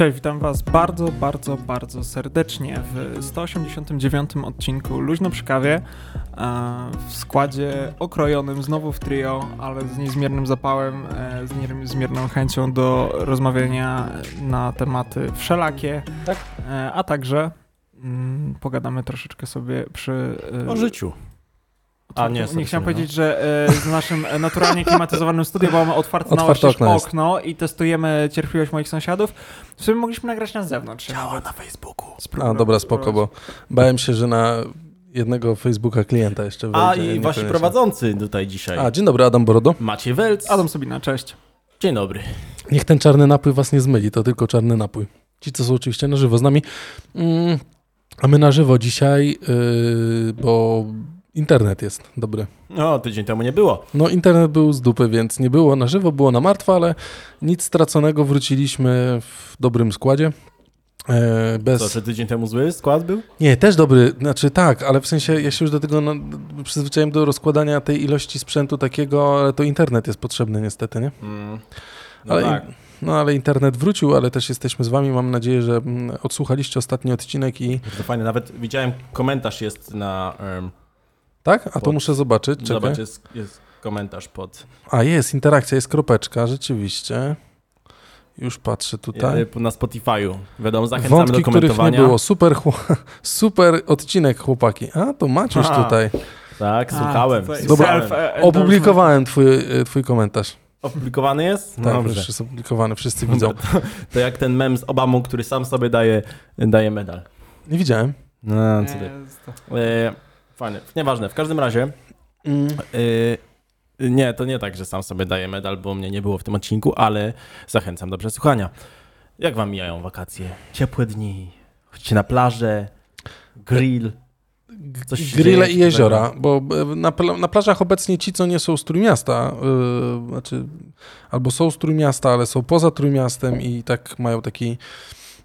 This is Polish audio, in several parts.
Cześć, witam Was bardzo, bardzo, bardzo serdecznie w 189 odcinku Luźno przy kawie e, w składzie okrojonym znowu w trio, ale z niezmiernym zapałem, e, z niezmierną chęcią do rozmawiania na tematy wszelakie, Tak. E, a także mm, pogadamy troszeczkę sobie przy... O życiu. A nie, nie chciałem sorry, powiedzieć, że e, z naszym e, naturalnie klimatyzowanym studiem mamy otwarte na Otwarte oścież okno okno i testujemy cierpliwość moich sąsiadów. W sumie mogliśmy nagrać na zewnątrz. Działa na Facebooku. A, dobra, spoko, bo bałem się, że na jednego Facebooka klienta jeszcze wejdzie. A i wasi prowadzący tutaj dzisiaj. A, dzień dobry, Adam Borodo. Macie Welc. Adam Sobina, cześć. Dzień dobry. Niech ten czarny napój was nie zmyli, to tylko czarny napój. Ci, co są oczywiście na żywo z nami. Mm, a my na żywo dzisiaj, yy, bo internet jest dobry. No, tydzień temu nie było. No, internet był z dupy, więc nie było na żywo, było na martwo, ale nic straconego, wróciliśmy w dobrym składzie. E, bez... Co, że tydzień temu zły skład był? Nie, też dobry, znaczy tak, ale w sensie ja się już do tego no, przyzwyczaiłem do rozkładania tej ilości sprzętu takiego, ale to internet jest potrzebny niestety, nie? Mm. No Ale, tak. no ale internet wrócił, ale też jesteśmy z wami, mam nadzieję, że mm, odsłuchaliście ostatni odcinek i... To fajne, nawet widziałem komentarz jest na... Um, Tak? A to Pod- muszę zobaczyć, czekaj. zobacz, jest, jest komentarz pod... A jest, interakcja, jest kropeczka, rzeczywiście. Już patrzę tutaj. e, Na Spotify'u. Wiadomo, zachęcamy Wątki, do których nie komentowania. było. Super, chło- super odcinek, chłopaki. A, to Maciuś Aha. tutaj. Tak, słuchałem. A, to- self- e, Opublikowałem twój, e, twój komentarz. Opublikowany jest? Tak, Dobrze. jest opublikowany, wszyscy widzą. To, to jak ten mem z Obamą, który sam sobie daje, daje medal. Nie widziałem. No, co ty. E, fajne. Nieważne. W każdym razie Mm. e, nie, to nie tak, że sam sobie daję medal, bo mnie nie było w tym odcinku, ale zachęcam do przesłuchania. Jak wam mijają wakacje? Ciepłe dni? Chodzicie na plażę? Grill? Coś Grille i jeziora, bo e, na, na plażach obecnie ci, co nie są z Trójmiasta, yy, znaczy albo są z Trójmiasta, ale są poza Trójmiastem i tak mają taki,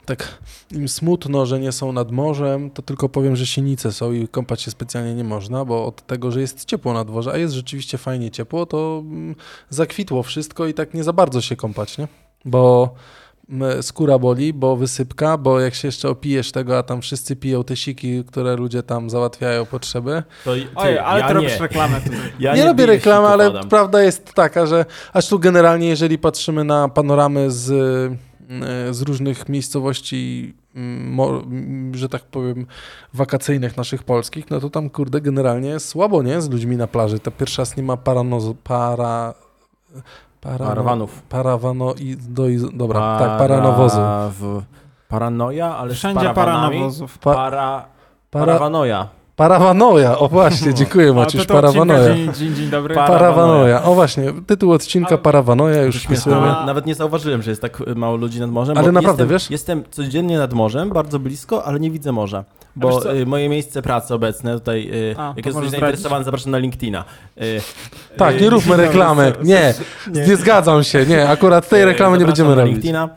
tak im smutno, że nie są nad morzem, to tylko powiem, że sienice są i kąpać się specjalnie nie można, bo od tego, że jest ciepło na dworze, a jest rzeczywiście fajnie ciepło, to mm, zakwitło wszystko i tak nie za bardzo się kąpać, nie? Bo m, skóra boli, bo wysypka, bo jak się jeszcze opijesz tego, a tam wszyscy piją te siki, które ludzie tam załatwiają potrzeby. To, ty, Oj, ale ja ty nie. robisz reklamę tutaj. Ja nie, robię biję reklamy, ale prawda jest taka, że aż tu generalnie, jeżeli patrzymy na panoramy z, z różnych miejscowości, mm, mm, że tak powiem, wakacyjnych naszych polskich, no to tam kurde generalnie słabo, nie? Z ludźmi na plaży. Ta pierwsza raz nie ma paranozo, para... Para, Parawanów. Parawano i do, i- dobra, tak, paranowozu. W... Paranoja, ale Wszędzie paranowozów. Pa- Para... Para, Parawanoja. Parawanoja, o właśnie, dziękuję A, Maciuś, parawanoja. Dzień, dzień, dzień dobry. Pa- Parawanoja, o właśnie, tytuł odcinka Parawanoja, już wpisujemy. Nawet, nawet nie zauważyłem, że jest tak mało ludzi nad morzem. Ale bo naprawdę, jestem, wiesz? Jestem codziennie nad morzem, bardzo blisko, ale nie widzę morza. Bo y, moje miejsce pracy obecne tutaj, y, A, jak jesteś zainteresowany, zapraszam na LinkedIna. Y, Tak, nie róbmy reklamy. Nie, nie zgadzam się. Nie, akurat tej reklamy nie będziemy na robić. LinkedIna,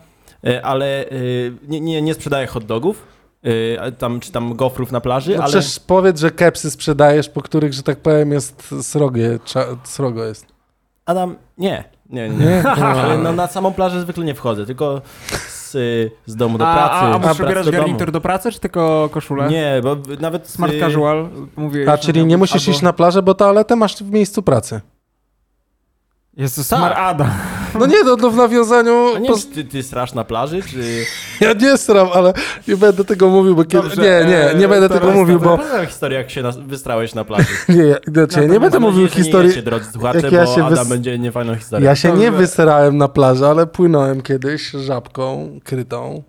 ale nie, nie, nie sprzedaję hot dogów, y, tam, czy tam gofrów na plaży, No ale... przecież powiedz, że kepsy sprzedajesz, po których, że tak powiem, jest srogie, cza- srogo jest. Adam, nie. Nie, nie, Nie? No. Ale no, na samą plażę zwykle nie wchodzę, tylko z, y, z domu do A, pracy. a, a z musisz ubierać do garnitur do pracy, czy tylko koszulę? Nie, bo nawet... Smart y, casual, mówię. A, czyli nie musisz iść na plażę, bo toaletę masz w miejscu pracy. Jest smart Ada. No nie, no, no w nawiązaniu... A nie, po- ty, ty strasz na plaży, czy... Ja nie sram, ale nie będę tego mówił, bo kiedy... Dobrze, Nie, nie, nie e, będę teraz tego mówił, bo... Opowiadaj historię, jak się nas, wystrałeś na plaży. Nie, znaczy, nie No to będę Mam mówił historii... Nie drodzy słuchacze, jak ja bo się Adam wys- będzie niefajną historią. Ja się nie Dobrze. wysrałem na plaży, ale płynąłem kiedyś żabką krytą.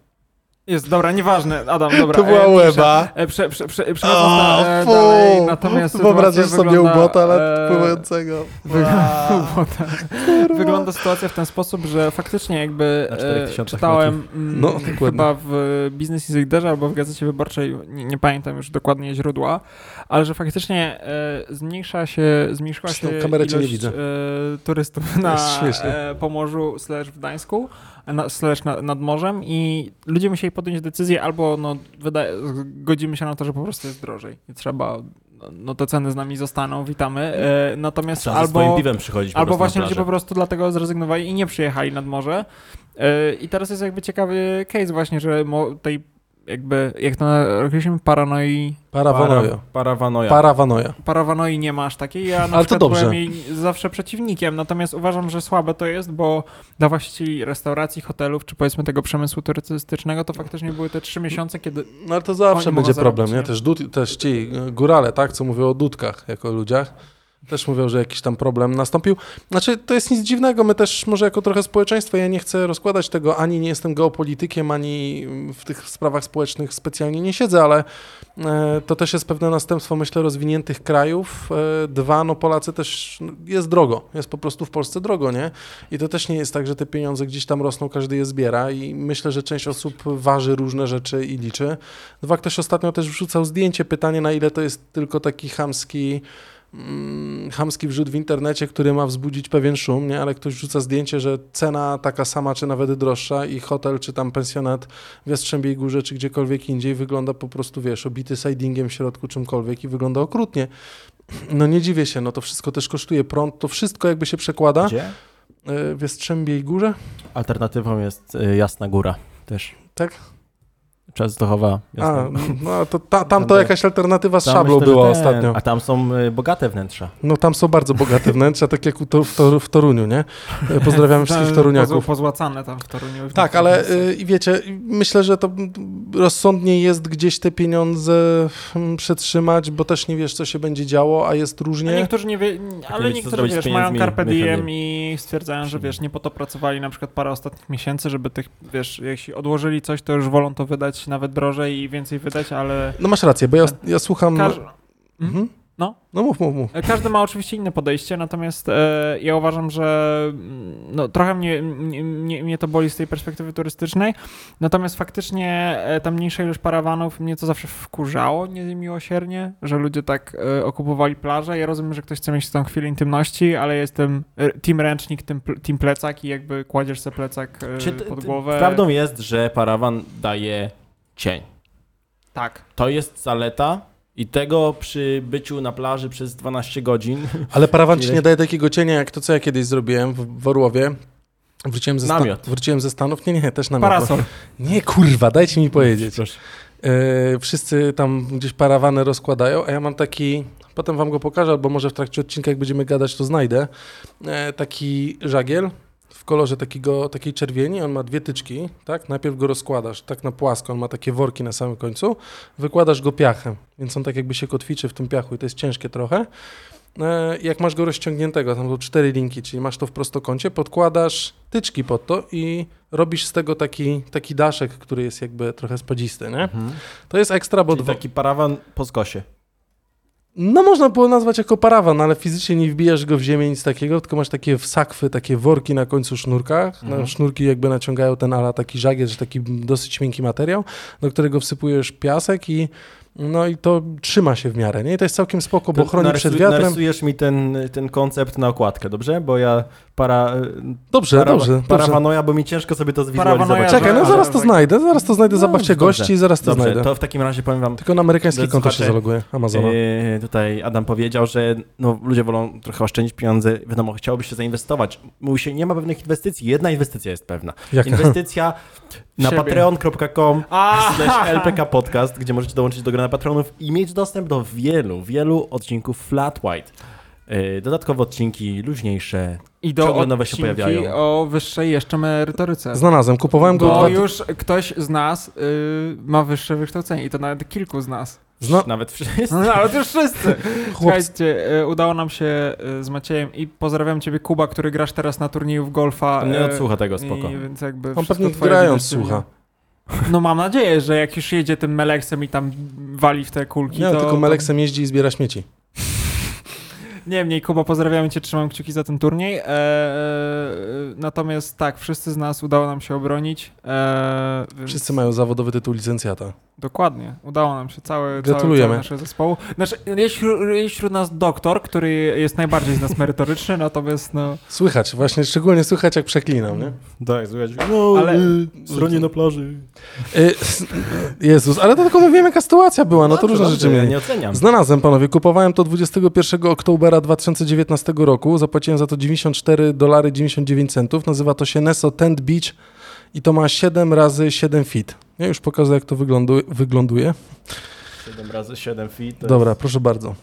Jest, dobra, nieważne. Adam, dobra. To była e, łeba. E, prze, prze, prze, na, e, dalej, natomiast Wyobrażasz sobie ubota, ale e, pływającego. Wygląda, ubota. wygląda sytuacja w ten sposób, że faktycznie jakby e, 4000 czytałem mm, No, chyba w Business Insiderze albo w Gazecie Wyborczej, nie, nie pamiętam już dokładnie źródła, ale że faktycznie e, zmniejsza się, zmniejszyła się kamerę cię nie ilość widzę. e, turystów na e, Pomorzu slash w Gdańsku, slash na, nad morzem i ludzie musieli podjąć decyzję albo no, wydaje, godzimy się na to, że po prostu jest drożej i trzeba no te ceny z nami zostaną, witamy. E, natomiast Trzeba swoim albo, piwem przychodzić albo właśnie ludzie po prostu dlatego zrezygnowali i nie przyjechali nad morze. E, I teraz jest jakby ciekawy case właśnie, że tej jakby, jak to określimy, paranoi, Parawanoja. Para, parawanoja. Parawanoja. paranoi nie masz takiej. Ja na Ale to dobrze. byłem jej zawsze przeciwnikiem, natomiast uważam, że słabe to jest, bo dla właścicieli restauracji, hotelów, czy powiedzmy tego przemysłu turystycznego, to faktycznie były te trzy miesiące, kiedy No ale to zawsze będzie problem, zarobić, nie? nie? Też, dud, też ci górale, tak, co mówią o dudkach jako ludziach, też mówią, że jakiś tam problem nastąpił. Znaczy, to jest nic dziwnego, my też może jako trochę społeczeństwo, ja nie chcę rozkładać tego, ani nie jestem geopolitykiem, ani w tych sprawach społecznych specjalnie nie siedzę, ale e, to też jest pewne następstwo, myślę, rozwiniętych krajów. E, dwa, no Polacy też, no, jest drogo, jest po prostu w Polsce drogo, nie? I to też nie jest tak, że te pieniądze gdzieś tam rosną, każdy je zbiera i myślę, że część osób waży różne rzeczy i liczy. Dwa, ktoś ostatnio też wrzucał zdjęcie, pytanie na ile to jest tylko taki chamski, mm, chamski wrzut w internecie, który ma wzbudzić pewien szum, nie? ale ktoś wrzuca zdjęcie, że cena taka sama, czy nawet droższa i hotel, czy tam pensjonat w Jastrzębiej Górze, czy gdziekolwiek indziej wygląda po prostu, wiesz, obity sidingiem w środku czymkolwiek i wygląda okrutnie. No nie dziwię się, no to wszystko też kosztuje prąd, to wszystko jakby się przekłada Gdzie? e, w Jastrzębiej Górze, Alternatywą jest y, Jasna Góra też. tak? Częstochowa. A, no to ta, tam to jakaś alternatywa z Tam szablą myślę, była ten, ostatnio. A tam są y, bogate wnętrza. No tam są bardzo bogate wnętrza, tak jak u to, w, Tor- w Toruniu, nie? Pozdrawiam wszystkich Toruniaków. Pozłacane tam w Toruniu. Tak, ale y, i wiecie, myślę, że to rozsądniej jest gdzieś te pieniądze mm, przetrzymać, bo też nie wiesz, co się będzie działo, a jest A różnie. niektórzy nie wie, ale niektórzy wiesz, mają carpe diem i stwierdzają, że wiesz, nie po to pracowali na przykład parę ostatnich miesięcy, żeby tych, wiesz, jeśli odłożyli coś, to już wolą to wydać nawet drożej i więcej wydać, ale No masz rację, bo ja, ja słucham... każ... Mhm. No. No mów, mów, mów. każdy ma oczywiście inne podejście, natomiast e, ja uważam, że mm, no, trochę mnie, mnie, mnie, to boli z tej perspektywy turystycznej, natomiast faktycznie e, ta mniejsza ilość parawanów mnie to zawsze wkurzało niemiłosiernie, że ludzie tak e, okupowali plażę. Ja rozumiem, że ktoś chce mieć tą chwilę intymności, ale jestem team ręcznik, team, team plecak i jakby kładziesz sobie plecak e, Czy ty- pod ty- głowę. Prawdą jest, że parawan daje cień. Tak. To jest zaleta i tego przy byciu na plaży przez 12 godzin. Ale parawan ci nie daje takiego cienia, jak to, co ja kiedyś zrobiłem w, w Orłowie. Wróciłem ze, Stan- Namiot. wróciłem ze Stanów. Nie, nie, też namiot. Parasol. Nie, kurwa, dajcie mi powiedzieć. Proszę. E, wszyscy tam gdzieś parawany rozkładają, a ja mam taki, potem wam go pokażę, albo może w trakcie odcinka, jak będziemy gadać, to znajdę, e, taki żagiel kolorze takiego, takiej czerwieni, on ma dwie tyczki, tak? Najpierw go rozkładasz tak na płasko, on ma takie worki na samym końcu, wykładasz go piachem, więc on tak jakby się kotwiczy w tym piachu i to jest ciężkie trochę. E, Jak masz go rozciągniętego, tam są cztery linki, czyli masz to w prostokącie, podkładasz tyczki pod to i robisz z tego taki, taki daszek, który jest jakby trochę spadzisty, nie? Mhm. To jest ekstra, bo Czyli dwa... taki parawan po skosie. No można było nazwać jako parawan, ale fizycznie nie wbijasz go w ziemię, nic takiego, tylko masz takie sakwy, takie worki na końcu sznurkach. Mhm. No, sznurki jakby naciągają ten ala taki żagiel, że taki dosyć miękki materiał, do którego wsypujesz piasek i no i to trzyma się w miarę, nie? I to jest całkiem spoko, bo To chroni narysuj- przed wiatrem. Narysujesz mi ten, ten koncept na okładkę, dobrze? Bo ja para... Dobrze, para, dobrze, dobrze. Parawanoja, bo mi ciężko sobie to zwizualizować. Czekaj, no zaraz to znajdę, zaraz to znajdę, No, zabawcie dobrze. gości i zaraz to Dobrze, znajdę. to w takim razie powiem wam, Tylko na amerykańskie Drodzy konto się zaloguję, Amazona. Yy, tutaj Adam powiedział, że no, ludzie wolą trochę oszczędzić pieniądze. Wiadomo, chciałoby się zainwestować. Mówi się, nie ma pewnych inwestycji. Jedna inwestycja jest pewna. Jaka? Inwestycja na patreon.com LPK Podcast, gdzie możecie dołączyć do grona patronów i mieć dostęp do wielu, wielu odcinków Flat White. Yy, Dodatkowe odcinki luźniejsze. I do Ciągle nowe się odcinki pojawiają. o wyższej jeszcze merytoryce. Znalazłem, kupowałem go Bo dwa... już ktoś z nas y, ma wyższe wykształcenie i to nawet kilku z nas. Zna... Nawet wszyscy. No, ale to już wszyscy. Słuchajcie, y, udało nam się y, z Maciejem i pozdrawiam ciebie Kuba, który grasz teraz na turnieju w golfa. Nie y, odsłucha tego, spoko. I, więc jakby on pewnie grając słucha. No mam nadzieję, że jak już jedzie tym Meleksem i tam wali w te kulki, Nie, to... tylko to- Meleksem jeździ i zbiera śmieci. Niemniej, Kuba, pozdrawiamy cię, trzymam kciuki za ten turniej. Eee, natomiast tak, wszyscy z nas udało nam się obronić. Eee, więc- Wszyscy mają zawodowy tytuł licencjata. Dokładnie, udało nam się cały, Gratulujemy. cały, cały naszego zespołu. Znaczy, jest, wśród, jest wśród nas doktor, który jest najbardziej z nas merytoryczny, natomiast no... Słychać, właśnie szczególnie słychać jak przeklinam, nie? Tak, słuchajcie. No, Ale- ale... Stronie na plaży. Y, Jezus, ale to tylko mówiłem jaka sytuacja była, no to Dobrze, różne rzeczy ja mieli. nie oceniam. Znalazłem, panowie, kupowałem to 21 oktobra 2019 roku, zapłaciłem za to 94 dolary 99 centów, nazywa to się Neso Tent Beach i to ma 7 razy 7 feet. Ja już pokażę, jak to wyglądu- wygląduje. 7 razy 7 feet. Dobra, Jest... proszę bardzo.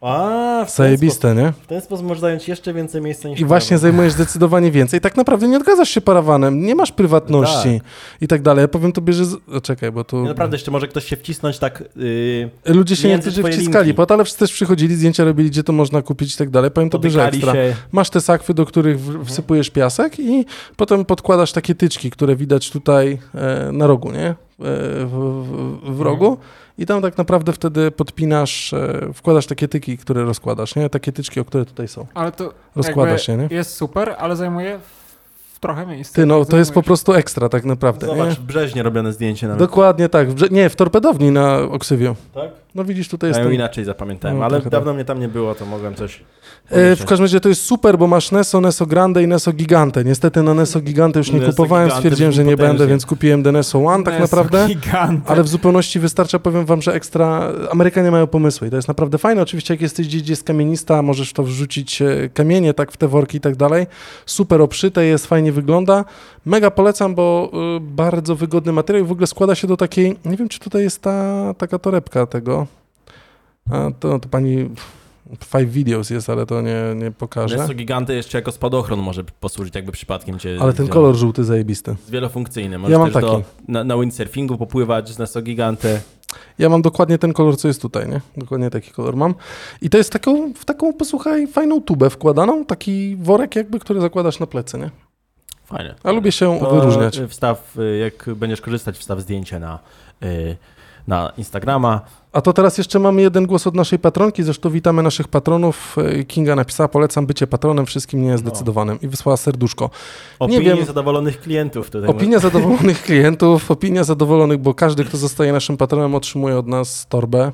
A, w Zajebiste, nie? sposób, w ten sposób możesz zająć jeszcze więcej miejsca niż I właśnie prawo. zajmujesz zdecydowanie więcej. Tak naprawdę nie odgadzasz się parawanem, nie masz prywatności i tak dalej. Ja powiem tobie, że... Z... o, Czekaj, bo tu... Nie, Naprawdę, jeszcze może ktoś się wcisnąć tak... Yy, Ludzie się twoje wciskali linki. po to, ale wszyscy też przychodzili, zdjęcia robili, gdzie to można kupić i tak dalej. Powiem tobie, że ekstra. się. Masz te sakwy, do których w- wsypujesz piasek i potem podkładasz takie tyczki, które widać tutaj e, na rogu, nie? E, w, w, w rogu. I tam tak naprawdę wtedy podpinasz, e, wkładasz takie tyki, które rozkładasz, nie? Takie tyczki, o które tutaj są. Ale to Rozkładasz się, nie? jest super, ale zajmuje trochę miejsca. Ty, no Tak to jest po prostu ekstra tak naprawdę, Zobacz, nie? w Brzeźnie robione zdjęcie nawet. Dokładnie tak. W Brze- Nie, w torpedowni na Oksywiu. Tak? No widzisz, tutaj Ja jest ten... inaczej zapamiętałem, No, ale trochę dawno mnie tam nie było, to mogłem coś... E, w każdym razie to jest super, bo masz Neso, Neso Grande i Neso Gigante. Niestety na Neso Gigante już nie Neso kupowałem, Gigante stwierdziłem, że nie potężnie. będę, więc kupiłem The Neso One tak Neso naprawdę. Gigant. Ale w zupełności wystarcza, powiem wam, że ekstra. Amerykanie mają pomysły i to jest naprawdę fajne. Oczywiście, jak jesteś gdzieś, gdzie jest kamienista, możesz to wrzucić e, kamienie, tak w te worki i tak dalej. Super obszyte jest, fajnie wygląda. Mega polecam, bo y, bardzo wygodny materiał w ogóle składa się do takiej. Nie wiem, czy tutaj jest ta taka torebka tego. A, to, to pani. Five Videos jest, ale to nie, nie pokażę. Neso Giganty jeszcze jako spadochron może posłużyć, jakby przypadkiem cię... Ale ten kolor żółty zajebisty. Jest wielofunkcyjny. Możesz Ja mam też do, taki. na, na windsurfingu popływać z Neso Giganty. Ja mam dokładnie ten kolor, co jest tutaj, nie? Dokładnie taki kolor mam. I to jest taką, w taką, posłuchaj, fajną tubę wkładaną, taki worek jakby, który zakładasz na plecy, nie? Fajne. A lubię się To, wyróżniać. y, Wstaw, y, jak będziesz korzystać, wstaw zdjęcie na, y, na Instagrama. A to teraz jeszcze mamy jeden głos od naszej patronki, zresztą witamy naszych patronów. Kinga napisała, polecam bycie patronem wszystkim niezdecydowanym i wysłała serduszko. Opinie wiem. zadowolonych klientów. Tutaj Opinia zadowolonych klientów, opinia zadowolonych, bo każdy, kto zostaje naszym patronem, otrzymuje od nas torbę.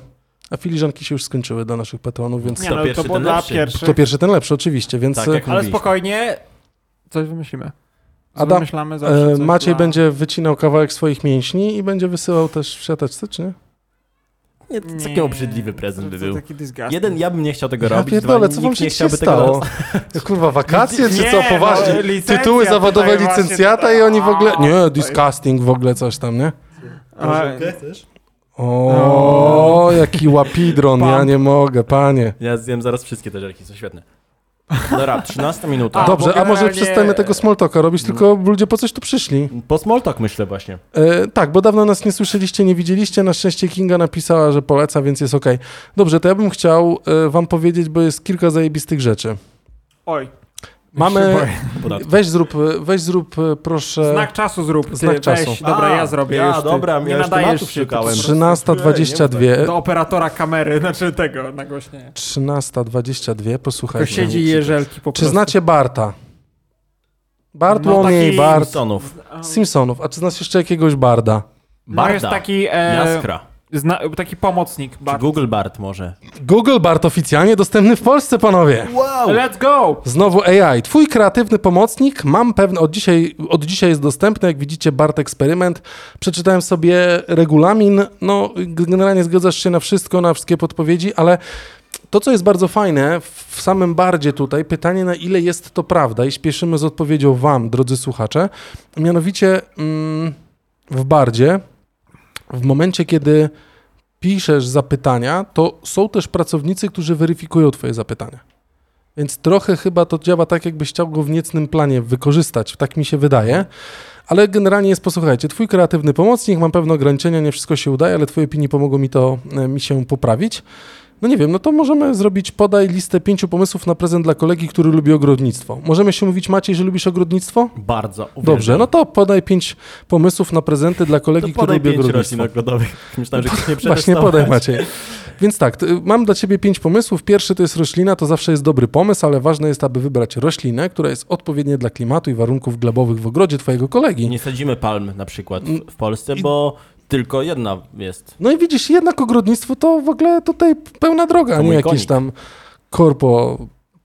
A filiżanki się już skończyły dla naszych patronów, więc Nie, Kto no, pierwszy, to było ten lepszy. kto pierwszy, ten lepszy, oczywiście. Więc Tak, jak Ale mówiliśmy. spokojnie, coś wymyślimy. Adam, wymyślamy zawsze E, Maciej dla- będzie wycinał kawałek swoich mięśni i będzie wysyłał też w siateczce, czy nie? Nie, to Nie, taki obrzydliwy prezent by był. Jeden, ja bym nie chciał tego Ja robić, pierdolę, dwa, co wam nikt się nie chciałby tego stało? robić. Kurwa, wakacje, czy Nie, co? no, Poważnie. licencja Tytuły zawodowe licencjata i oni w ogóle... Nie, disgusting w ogóle coś tam, nie? A, O, jaki łapidron, ja nie mogę, panie. Ja zjem zaraz wszystkie te żelki, są świetne. Dobra, 13 minuta. Dobrze, a może przestajemy tego small talka robić, tylko ludzie po coś tu przyszli. Po small talk myślę właśnie. E, tak, bo dawno nas nie słyszeliście, nie widzieliście. Na szczęście Kinga napisała, że poleca, więc jest okej. Dobrze, to ja bym chciał e, wam powiedzieć, bo jest kilka zajebistych rzeczy. Oj. Mamy-. Weź zrób, weź zrób e, proszę... Znak czasu zrób. Ty, Znak weź, czasu. Dobra, A, ja zrobię ja, już. Ty. dobra, nie ja nadajesz się. szukałem. po prostu. 13.22. Do operatora kamery, znaczy tego nagłośnienia. 13.22, posłuchajcie. Tylko siedzi jeżelki po Czy prostu. znacie Barta? Bartłomiej, No, taki- Bart, Simpsonów. Simpsonów. A czy znasz jeszcze jakiegoś Barda? No jest Barda. taki, e, Jaskra. Zna, taki pomocnik. Czy Bart. Google Bart może. Google Bart oficjalnie dostępny w Polsce, panowie. Wow! Let's go! Znowu AI. Twój kreatywny pomocnik, mam pewne, od dzisiaj, od dzisiaj jest dostępny, jak widzicie, Bart Eksperyment. Przeczytałem sobie regulamin, no generalnie zgadzasz się na wszystko, na wszystkie podpowiedzi, ale to, co jest bardzo fajne w samym bardzie tutaj, pytanie na ile jest to prawda i śpieszymy z odpowiedzią wam, drodzy słuchacze, mianowicie mm, w bardzie, w momencie, kiedy piszesz zapytania, to są też pracownicy, którzy weryfikują twoje zapytania. Więc trochę chyba to działa tak, jakbyś chciał go w niecnym planie wykorzystać, tak mi się wydaje. Ale generalnie jest, posłuchajcie, twój kreatywny pomocnik, mam pewne ograniczenia, nie wszystko się udaje, ale twoje opinie pomogą mi to, e, mi się poprawić. No nie wiem, no to możemy zrobić, podaj listę pięciu pomysłów na prezent dla kolegi, który lubi ogrodnictwo. Możemy się mówić, Maciej, że lubisz ogrodnictwo? Bardzo. Uwielbiam. Dobrze, no to podaj pięć pomysłów na prezenty dla kolegi, to który podaj lubi ogrodnictwo. Myślałem, że ktoś nie Właśnie podaj Maciej. Więc tak, mam dla ciebie pięć pomysłów. Pierwszy to jest roślina, to zawsze jest dobry pomysł, ale ważne jest, aby wybrać roślinę, która jest odpowiednia dla klimatu i warunków glebowych w ogrodzie twojego kolegi. Nie sadzimy palm na przykład Mm, w, w Polsce, i- bo tylko jedna jest. No i widzisz, jednak ogrodnictwo to w ogóle tutaj pełna droga, a nie jakieś konik. tam korpo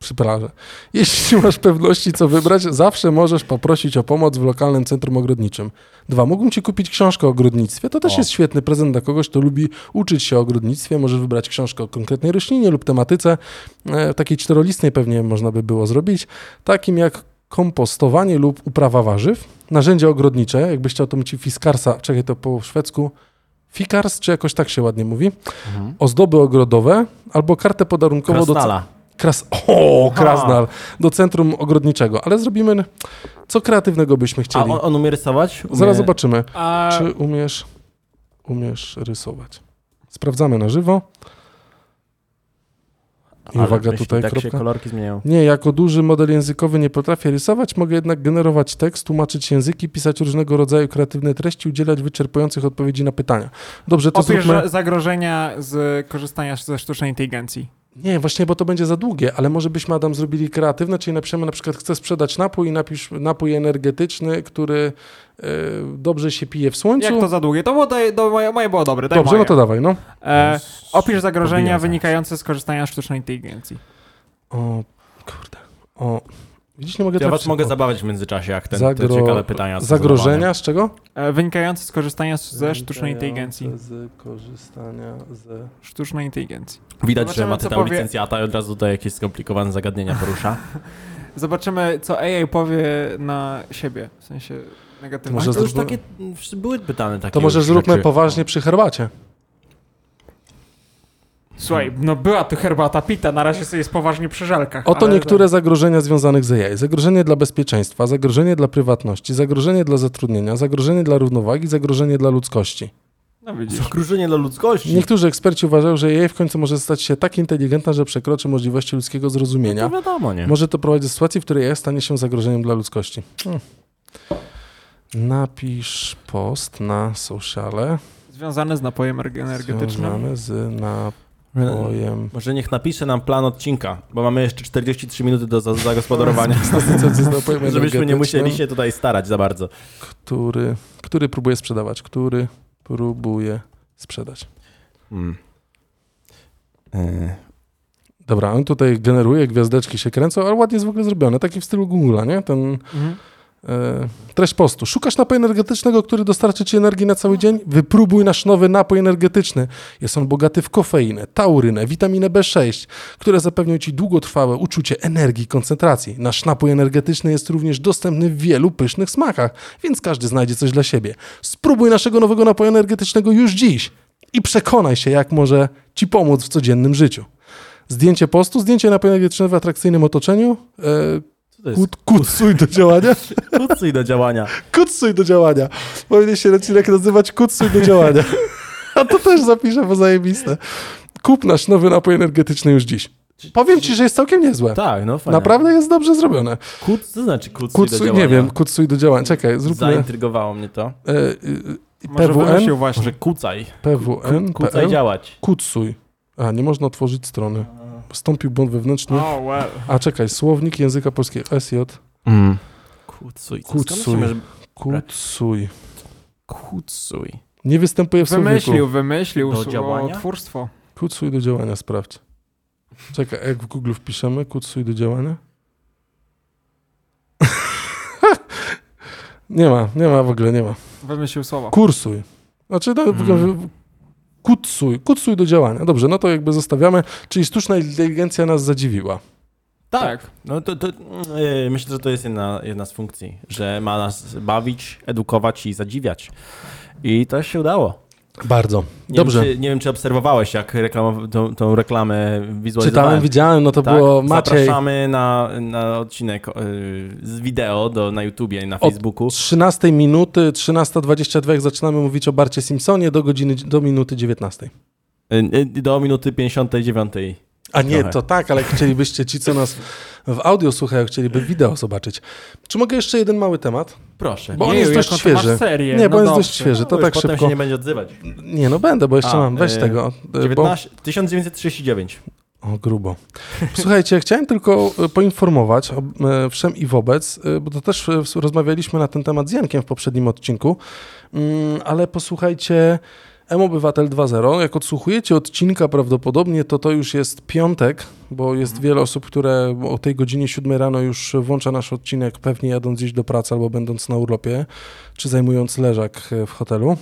przy plaży. Jeśli masz pewności, co wybrać, zawsze możesz poprosić o pomoc w lokalnym centrum ogrodniczym. Dwa, mógłbym ci kupić książkę o ogrodnictwie. To też O. jest świetny prezent dla kogoś, kto lubi uczyć się o ogrodnictwie. Możesz wybrać książkę o konkretnej roślinie lub tematyce. E, takiej czterolistnej pewnie można by było zrobić. Takim jak kompostowanie lub uprawa warzyw. Narzędzia ogrodnicze, jakbyś chciał, to mi ci fiskarsa, czekaj to po szwedzku, fikars, czy jakoś tak się ładnie mówi, Mhm. ozdoby ogrodowe albo kartę podarunkową do, Krasnala. Kras... O, krasnal. Do centrum ogrodniczego. Ale zrobimy, co kreatywnego byśmy A chcieli. on, on umie rysować? Umie... Zaraz zobaczymy, A czy umiesz, umiesz rysować. Sprawdzamy na żywo. I Ale uwaga, tutaj tak się kropka. kolorki zmieniają. Nie, jako duży model językowy nie potrafię rysować, mogę jednak generować tekst, tłumaczyć języki, pisać różnego rodzaju kreatywne treści, udzielać wyczerpujących odpowiedzi na pytania. Dobrze, to opisz zróbmy... za- zagrożenia z korzystania ze sztucznej inteligencji. Nie, właśnie, bo to będzie za długie, ale może byśmy, Adam, zrobili kreatywne, czyli napiszemy na przykład, chcę sprzedać napój i napisz napój energetyczny, który e, dobrze się pije w słońcu. Jak to za długie? To było, to, to moje, moje było dobre. Daj Dobrze, moje. no to dawaj, no. E, opisz zagrożenia wynikające z korzystania z sztucznej inteligencji. O, kurde. O, widzisz, nie mogę Ja was mogę O, zabawić w międzyczasie, jak ten, Zagro- te ciekawe pytania Zagrożenia z czego? E, wynikające z korzystania z, ze sztucznej inteligencji. Z korzystania ze... Sztucznej inteligencji. Widać, że Zobaczymy, ma ty co tam powie- licencjata i od razu tutaj jakieś skomplikowane zagadnienia porusza. Zobaczymy, co AI powie na siebie. W sensie negatywnie. Może To już zróbmy- takie mm, były pytane takie To może już zróbmy rzeczy. poważnie przy herbacie. Słuchaj, no była tu herbata pita, na razie sobie jest poważnie przy żelkach. Oto niektóre zagrożenia związanych z AI. Zagrożenie dla bezpieczeństwa, zagrożenie dla prywatności, zagrożenie dla zatrudnienia, zagrożenie dla równowagi, zagrożenie dla ludzkości. No widzisz. Zagrożenie dla ludzkości. Niektórzy eksperci uważają, że AI w końcu może stać się tak inteligentna, że przekroczy możliwości ludzkiego zrozumienia. To wiadomo, nie? Może to prowadzić do sytuacji, w której AI stanie się zagrożeniem dla ludzkości. Hmm. Napisz post na sociale Związane z napojem erg- energetycznym. związany z napojem. Może niech napisze nam plan odcinka, bo mamy jeszcze 43 minuty do za- zagospodarowania, żebyśmy nie musieli się tutaj starać za bardzo. Który, który próbuje sprzedawać? Który próbuje sprzedać? Mm. E, Dobra, on tutaj generuje, gwiazdeczki się kręcą, ale ładnie jest w ogóle zrobione, taki w stylu Google'a, nie? Ten Mhm. E, treść postu. Szukasz napoju energetycznego, który dostarczy ci energii na cały dzień? Wypróbuj nasz nowy napój energetyczny. Jest on bogaty w kofeinę, taurynę, witaminę B6, które zapewnią ci długotrwałe uczucie energii i koncentracji. Nasz napój energetyczny jest również dostępny w wielu pysznych smakach, więc każdy znajdzie coś dla siebie. Spróbuj naszego nowego napoju energetycznego już dziś i przekonaj się, jak może ci pomóc w codziennym życiu. Zdjęcie postu, zdjęcie napoju energetycznego w atrakcyjnym otoczeniu. E, co to jest? kut, kutsuj do działania. Kucuj do działania. Kutsuj do działania. Powinien się odcinek nazywać Kutsuj do działania. A to też zapiszę, bo zajebiste. Kup nasz nowy napój energetyczny już dziś. Powiem ci, że jest całkiem niezłe. Tak, no fajnie. Naprawdę jest dobrze zrobione. Kut, co znaczy kucuj, do Kutsuj, działania? nie wiem, kutsuj do działania. Czekaj, zróbmy Zaintrygowało mnie to. e, Może PWN, wymyślił właśnie. Może kucaj. PWN, Kucaj PL, działać. Kutsuj. A, nie można otworzyć strony. Wstąpił błąd wewnętrzny. O, well. A czekaj, słownik języka polskiego SJ. Mm. Kucuj. Kucuj. Kutsuj. Kucuj. Nie występuje w słowniku. Wymyślił, wymyślił Do działania? twórstwo. Kutsuj do działania, sprawdź. Czekaj, jak w Google wpiszemy kutsuj do działania? nie ma, nie ma w ogóle, nie ma. Wymyślił słowo. Kursuj. Znaczy, no, Mm. Kutsuj, kutsuj do działania. Dobrze, no to jakby zostawiamy. Czyli sztuczna inteligencja nas zadziwiła. Tak. No to, to yy, myślę, że to jest jedna, jedna z funkcji, że ma nas bawić, edukować i zadziwiać. I to się udało. Bardzo. Nie Dobrze. Wiem, czy, nie wiem, czy obserwowałeś, jak reklamow- tą, tą reklamę wizualizowałem. Czytałem, widziałem, no to tak, było Maciej. Zapraszamy na, na odcinek yy, z wideo do, na YouTubie i na Od- Facebooku. 13 minuty, 13.22, jak zaczynamy mówić o Barcie Simpsonie, do godziny, do minuty 19. Yy, yy, do minuty 59. A nie, Trochę. to tak, ale chcielibyście ci, co nas w audio słuchają, chcieliby wideo zobaczyć. Czy mogę jeszcze jeden mały temat? Proszę. Bo on Nie, jest dość świeży. serię, Nie, bo no on jest dość świeży, to No tak potem szybko. się nie będzie odzywać. Nie, no będę, bo jeszcze A, mam. Weź y, tego. y, Bo... 19, 1939. O, grubo. Słuchajcie, chciałem tylko e, poinformować o, e, wszem i wobec, e, bo to też e, rozmawialiśmy na ten temat z Jankiem w poprzednim odcinku, Mm, ale posłuchajcie, M-Obywatel 2.0, jak odsłuchujecie odcinka prawdopodobnie, to to już jest piątek, bo jest wiele osób, które o tej godzinie 7 rano już włącza nasz odcinek, pewnie jadąc gdzieś do pracy albo będąc na urlopie, czy zajmując leżak e, w hotelu.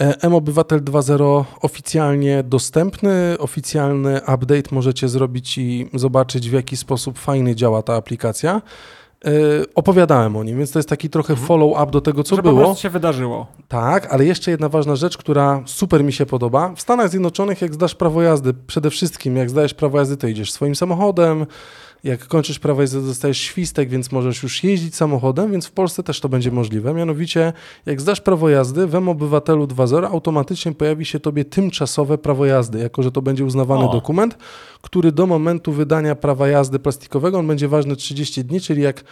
E, M-Obywatel 2.0 oficjalnie dostępny, oficjalny update możecie zrobić i zobaczyć w jaki sposób fajnie działa ta aplikacja. E, Opowiadałem o nim, więc to jest taki trochę follow-up do tego, co że było. się wydarzyło. Tak, ale jeszcze jedna ważna rzecz, która super mi się podoba. W Stanach Zjednoczonych, jak zdasz prawo jazdy, przede wszystkim jak zdajesz prawo jazdy, to idziesz swoim samochodem. Jak kończysz prawo jazdy, dostajesz świstek, więc możesz już jeździć samochodem, więc w Polsce też to będzie możliwe. Mianowicie, jak zdasz prawo jazdy, w M-Obywatelu 2.0 automatycznie pojawi się tobie tymczasowe prawo jazdy, jako że to będzie uznawany O. dokument, który do momentu wydania prawa jazdy plastikowego, on będzie ważny 30 dni, czyli jak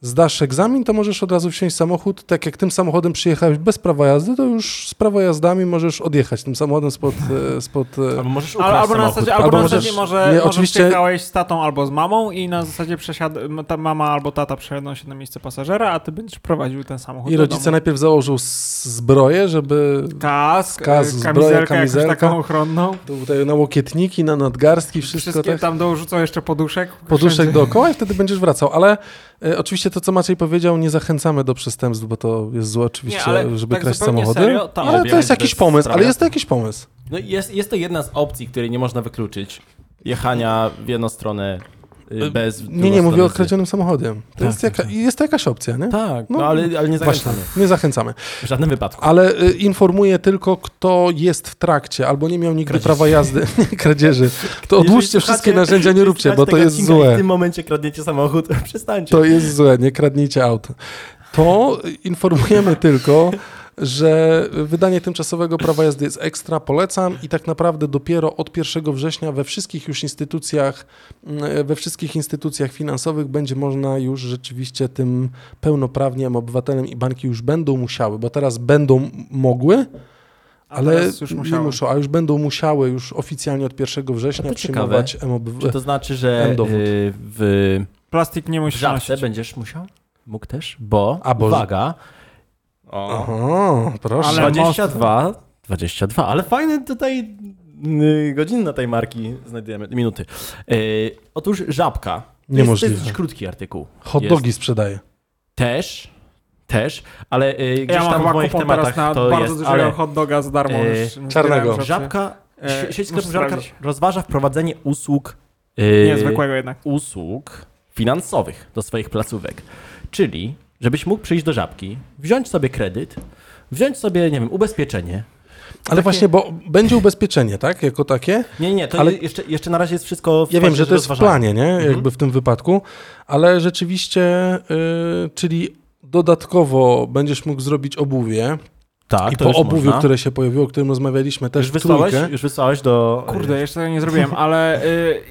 zdasz egzamin, to możesz od razu wsiąść w samochód. Tak jak tym samochodem przyjechałeś bez prawa jazdy, to już z prawa jazdami możesz odjechać tym samochodem spod... e, spod e, Albo możesz ukraść albo na samochód. zasadzie, albo Albo na możesz- zasadzie może, nie, może oczywiście- przyjechałeś z tatą albo z mamą i na zasadzie przesiad... ta mama albo tata przesiadą się na miejsce pasażera, a ty będziesz prowadził ten samochód I do rodzice domu. najpierw założą zbroję, żeby Kask, Kask, e, kamizelkę jakąś kamizelka. taką ochronną. tutaj na łokietniki, na nadgarstki, wszystko Wszystkie tak. tam dorzucą jeszcze poduszek. Poduszek Wszędzie. dookoła i wtedy będziesz wracał. Ale e, oczywiście to, co Maciej powiedział, nie zachęcamy do przestępstw, bo to jest złe oczywiście, Nie, ale żeby tak kraść samochody. serio, ale to jest jakiś pomysł, prawa ale jest to jakiś pomysł. No jest, jest to jedna z opcji, której nie można wykluczyć. Jechania w jedną stronę bez... w Nie, drugą nie, mówię o kradzionym samochodem. To Tak, jest, tak, jaka, jest to jakaś opcja, nie? Tak, No, no, ale, ale nie Właśnie, zachęcamy. nie zachęcamy. W żadnym wypadku. Ale y, informuję tylko, kto jest w trakcie albo nie miał nigdy Kradzieży. prawa jazdy, nie kradzieży. To odłóżcie wszystkie narzędzia, nie róbcie, bo to jest i W złe. tym momencie kradniecie samochód, przestańcie. To jest złe, nie kradnijcie aut. To informujemy tylko, że wydanie tymczasowego prawa jazdy jest ekstra, polecam i tak naprawdę dopiero od 1 września we wszystkich już instytucjach, mm, we wszystkich instytucjach finansowych będzie można już rzeczywiście tym pełnoprawnie obywatelem i banki już będą musiały, bo teraz będą mogły, A ale już nie muszą, a już będą musiały już oficjalnie od 1 września No to przyjmować Czy M-obywatel. to znaczy, że M-dowód. y, w Plastik nie musisz żabce nosić. będziesz musiał? Mógł też? Bo, A, bo- uwaga, o, Aha, proszę. Ale 22, 22, ale fajne tutaj y, godziny na tej marki znajdujemy, minuty. Y, otóż żabka. Jest, Niemożliwe. jest dość krótki artykuł. Hot Jest dogi sprzedaje. Też, też, ale y, gdzieś Ja mam tam w moich tematach teraz na to bardzo jest, dużego ale hot doga za darmo. już czarnego. żabka, sie- sieć sklepów żabka sprawdzić. rozważa wprowadzenie usług y, Nie, zwykłego jednak. usług finansowych do swoich placówek. Czyli, żebyś mógł przyjść do żabki, wziąć sobie kredyt, wziąć sobie, nie wiem, ubezpieczenie. Ale Takie- właśnie, bo będzie ubezpieczenie, tak? Jako takie. Nie, nie, to Ale- jeszcze, jeszcze na razie jest wszystko w Ja wiem, że to jest w planie, nie? Mhm. Jakby w tym wypadku, ale rzeczywiście, y, czyli dodatkowo będziesz mógł zrobić obuwie Tak, i to po już obuwiu, można. które się pojawiło, o którym rozmawialiśmy też już wysłałeś, trójkę. już wysłałeś do... Kurde, jeszcze tego nie zrobiłem, ale y,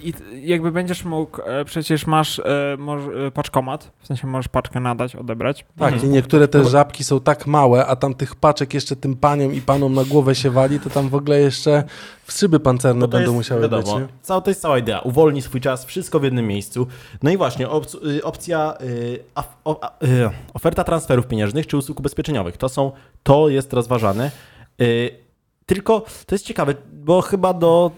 jakby będziesz mógł, e, przecież masz moż, e, paczkomat, w sensie możesz paczkę nadać, odebrać. Tak, Mhm. i niektóre te żabki są tak małe, a tam tych paczek jeszcze tym paniom i panom na głowę się wali, to tam w ogóle jeszcze w szyby pancerne No to będą jest, musiały wiadomo, być. Nie? Cała, to jest cała idea. Uwolni swój czas, wszystko w jednym miejscu. No i właśnie, op, y, opcja y, o, a, y, oferta transferów pieniężnych czy usług ubezpieczeniowych. To są, to jest rozważane. Y, tylko to jest ciekawe, bo chyba do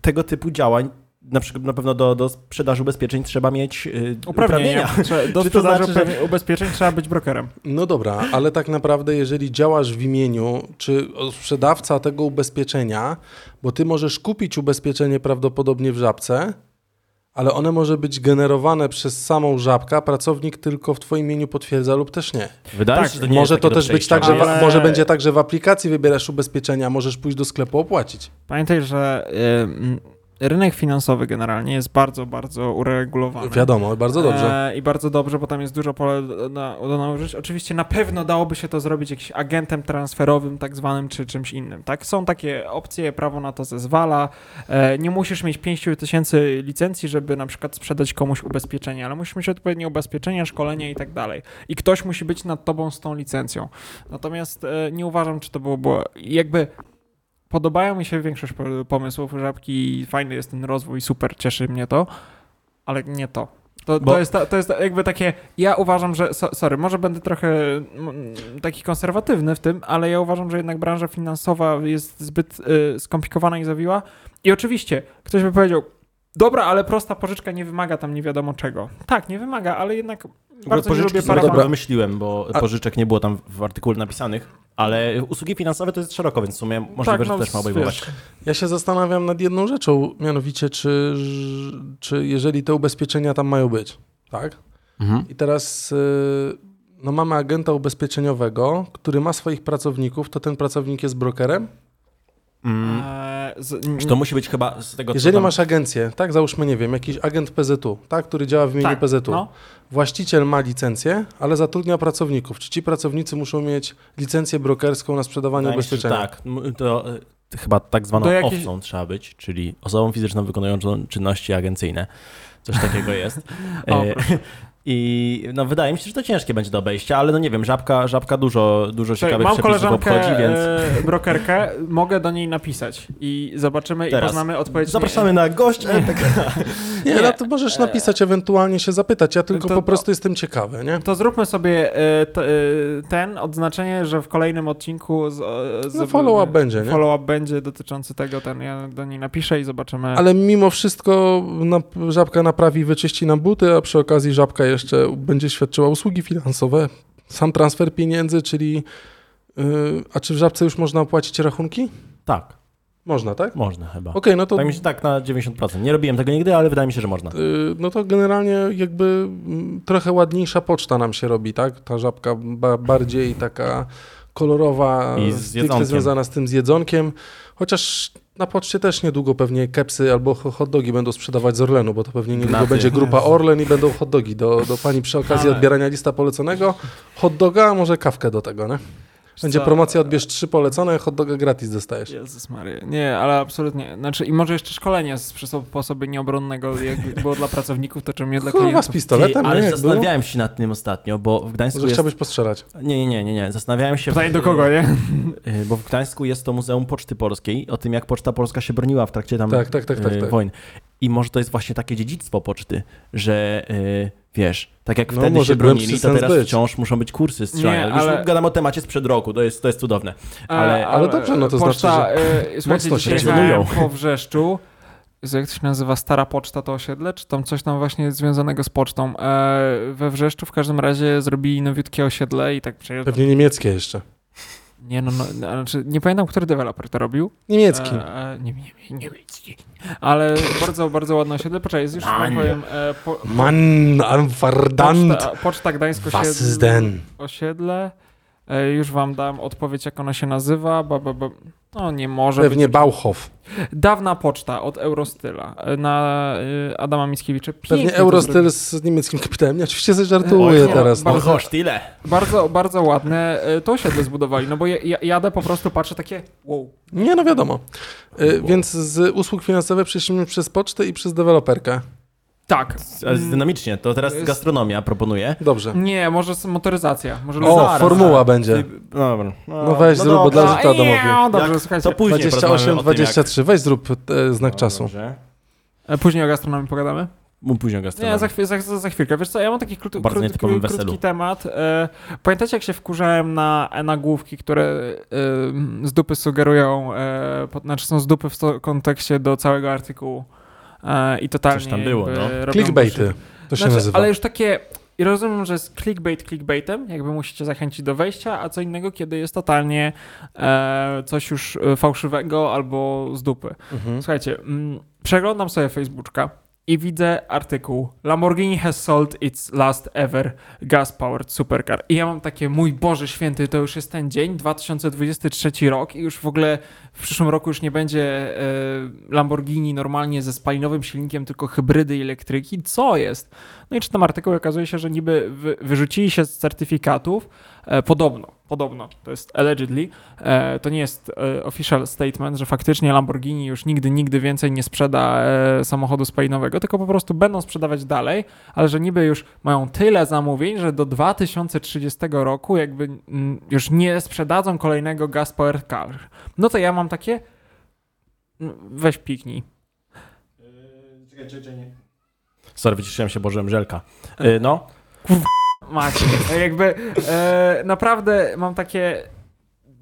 tego typu działań, na przykład na pewno do, do sprzedaży ubezpieczeń trzeba mieć y, Uprawnienia. Trzeba- Do Czy to sprzedaży znaczy, że- ubezpieczeń trzeba być brokerem. No dobra, ale tak naprawdę, jeżeli działasz w imieniu, czy sprzedawca tego ubezpieczenia, bo ty możesz kupić ubezpieczenie prawdopodobnie w żabce, ale one może być generowane przez samą żabkę, a pracownik tylko w twoim imieniu potwierdza lub też nie. Wydaje Tak, się, że to nie może jest to też być tak, że Ale- w, może będzie tak, że w aplikacji wybierasz ubezpieczenia, możesz pójść do sklepu opłacić. Pamiętaj, że y, mm, rynek finansowy generalnie jest bardzo, bardzo uregulowany. Wiadomo, bardzo dobrze. E, I bardzo dobrze, bo tam jest dużo pole do, do nałożyć. Oczywiście na pewno dałoby się to zrobić jakimś agentem transferowym tak zwanym, czy czymś innym, tak? Są takie opcje, prawo na to zezwala. E, nie musisz mieć 5 tysięcy licencji, żeby na przykład sprzedać komuś ubezpieczenie, ale musisz mieć odpowiednie ubezpieczenia, szkolenie i tak dalej. I ktoś musi być nad tobą z tą licencją. Natomiast e, nie uważam, czy to było, było jakby podobają mi się większość po- pomysłów żabki, fajny jest ten rozwój, super, cieszy mnie to, ale nie to. To, Bo- to, jest, to jest jakby takie, ja uważam, że, so, sorry, może będę trochę taki konserwatywny w tym, ale ja uważam, że jednak branża finansowa jest zbyt y, skomplikowana i zawiła i oczywiście ktoś by powiedział, dobra, ale prosta pożyczka nie wymaga tam nie wiadomo czego. Tak, nie wymaga, ale jednak bardzo nie pożyczki lubię dobra. wymyśliłem, bo A- pożyczek nie było tam w artykule napisanych, ale usługi finansowe to jest szeroko, więc w sumie możliwe, Tak, że no, to też ma obejmować. wiesz, Ja się zastanawiam nad jedną rzeczą, mianowicie, czy, czy jeżeli te ubezpieczenia tam mają być, tak? Mhm. I teraz y, no mamy agenta ubezpieczeniowego, który ma swoich pracowników, to ten pracownik jest brokerem? Mm, e, z, Czy to musi być chyba z tego, co Jeżeli tam... masz agencję, tak, załóżmy, nie wiem, jakiś agent PZU, tak, który działa w imieniu tak, PZU. no. Właściciel ma licencję, ale zatrudnia pracowników. Czy ci pracownicy muszą mieć licencję brokerską na sprzedawanie Wydaje ubezpieczenia? tak. To y, chyba tak zwaną jakiejś- owcą trzeba być, czyli osobą fizyczną wykonującą czynności agencyjne. Coś takiego jest. O, E, I no, wydaje mi się, że to ciężkie będzie do obejścia, ale no nie wiem, żabka, żabka dużo, dużo ciekawych mam przepisów koleżankę, obchodzi, więc e, brokerkę, mogę do niej napisać i zobaczymy Teraz. i poznamy odpowiedź. zapraszamy na gość. Nie. Nie, Nie. no to możesz napisać, ewentualnie się zapytać. Ja tylko To- po to- prostu jestem ciekawy, nie? To zróbmy sobie e, t, e, ten odznaczenie, że w kolejnym odcinku z, e, z, No follow-up będzie, nie? follow-up będzie dotyczący tego, ten ja do niej napiszę i zobaczymy. Ale mimo wszystko na, żabka naprawi, wyczyści nam buty, a przy okazji żabka jeszcze będzie świadczyła usługi finansowe. Sam transfer pieniędzy, czyli. Yy, a czy w żabce już można opłacić rachunki? Tak, Można, tak? można chyba. Okej, no to. Tak mi się tak na 90%. Nie robiłem tego nigdy, ale wydaje mi się, że można. yy, no to generalnie jakby mm, trochę ładniejsza poczta nam się robi, tak? Ta żabka ba bardziej taka kolorowa, I z stricte związana z tym z jedzonkiem. Chociaż na poczcie też niedługo pewnie kepsy albo ho- hot dogi będą sprzedawać z Orlenu, bo to pewnie niedługo Gnaty. będzie grupa Orlen i będą hot dogi do, do pani przy okazji Ale- odbierania lista poleconego. Hot doga, a może kawkę do tego, nie? Będzie Co? promocja, odbierz trzy polecone, hot doga gratis dostajesz. Jezus Maria. Nie, ale absolutnie. Znaczy, i może jeszcze szkolenie z sposoby nieobronnego, jak było dla pracowników, to czym nie dla Kurwa z klientów. pistoletem, Ty, ale nie? Jak było? zastanawiałem się nad tym ostatnio, bo w Gdańsku Może jest... chciałbyś postrzelać. Nie, nie, nie, nie, nie. Zastanawiałem się... Pytanie do kogo, nie? Y, Bo w Gdańsku jest to Muzeum Poczty Polskiej, o tym jak Poczta Polska się broniła w trakcie tam Tak, tak, tak, tak, y, tak. wojny. I może to jest właśnie takie dziedzictwo poczty, że y, wiesz, tak jak No, wtedy się bronili, to teraz być. wciąż muszą być kursy strzelania. Nie, Już ale- gadam o temacie sprzed roku, to jest, to jest cudowne. Ale- ale dobrze, no to poczta, znaczy, e, słuchajcie, mocno się trenują. po Wrzeszczu, jak to się nazywa, Stara Poczta to osiedle, czy tam coś tam właśnie związanego z pocztą. E, we Wrzeszczu w każdym razie zrobili nowiutkie osiedle i tak. Pewnie niemieckie jeszcze. Nie no, no, znaczy, nie pamiętam, który deweloper to robił. Niemiecki. E, e, nie, nie, niemiecki. Ale bardzo, bardzo ładne osiedle. Poczekaj, jest już wam Mann. powiem. E, po, Mann, am verdammt. poczta, poczta Gdańsk Was ist osiedle. denn? osiedle. E, już wam dam odpowiedź, jak ono się nazywa. Ba, ba, ba. No nie może Pewnie być. Bauhof. Dawna poczta od Eurostyla e, na e, Adama Mickiewicza. Pięknie Pewnie Eurostyl z niemieckim kapitałem. Nie, oczywiście żartuję teraz. No. bardzo- Bardzo tyle. Bardzo, bardzo ładne e, to osiedle zbudowali, no bo ja, ja, jadę po prostu, patrzę takie wow. Nie, no wiadomo. Y, Więc z usług finansowych przeszliśmy przez pocztę i przez deweloperkę. Tak. Ale dynamicznie, to teraz jest- gastronomia proponuje. Dobrze. Nie, może motoryzacja. Może O, zaraz. formuła będzie. Ty- Dobra. No weź zrób, bo dobra. dla życia domowi. Ja, dobrze, Jak- słuchajcie. To później 28, porozmawiamy o tym, jak- 23. Weź zrób e, znak No, czasu. dobrze. E, Później o gastronomii pogadamy? Później o Nie, gastronomii. za, chwil, za, za za chwilkę. Wiesz co, ja mam taki krót, Bardzo krót, nietypowym krót, weselu. krótki temat. E, pamiętacie, jak się wkurzałem na nagłówki, które e, z dupy sugerują, e, po, znaczy są z dupy w kontekście do całego artykułu e, i totalnie Coś tam było, no. Clickbaity. To się Znaczy, nazywa. Ale już takie. I rozumiem, że jest clickbait clickbaitem, jakby musicie zachęcić do wejścia, a co innego, kiedy jest totalnie e, coś już e, fałszywego albo z dupy. Mhm. Słuchajcie, mm, przeglądam sobie Facebooka i widzę artykuł Lamborghini has sold its last ever gas-powered supercar. I ja mam takie, mój Boże Święty, to już jest ten dzień, 2023 rok i już w ogóle w przyszłym roku już nie będzie e, Lamborghini normalnie ze spalinowym silnikiem, tylko hybrydy i elektryki. Co jest? No i czytam artykuł okazuje się, że niby wy, wyrzucili się z certyfikatów, e, podobno, podobno, to jest allegedly, e, to nie jest official statement, że faktycznie Lamborghini już nigdy, nigdy więcej nie sprzeda samochodu spalinowego, tylko po prostu będą sprzedawać dalej, ale że niby już mają tyle zamówień, że do 2030 roku jakby mm, już nie sprzedadzą kolejnego gas powered car. No to ja mam takie, mm, weź piknij. Czekaj, czekaj, nie. Sorry, wyciszyłem się, Boże, żelka. Y, No, Macie, jakby e, naprawdę mam takie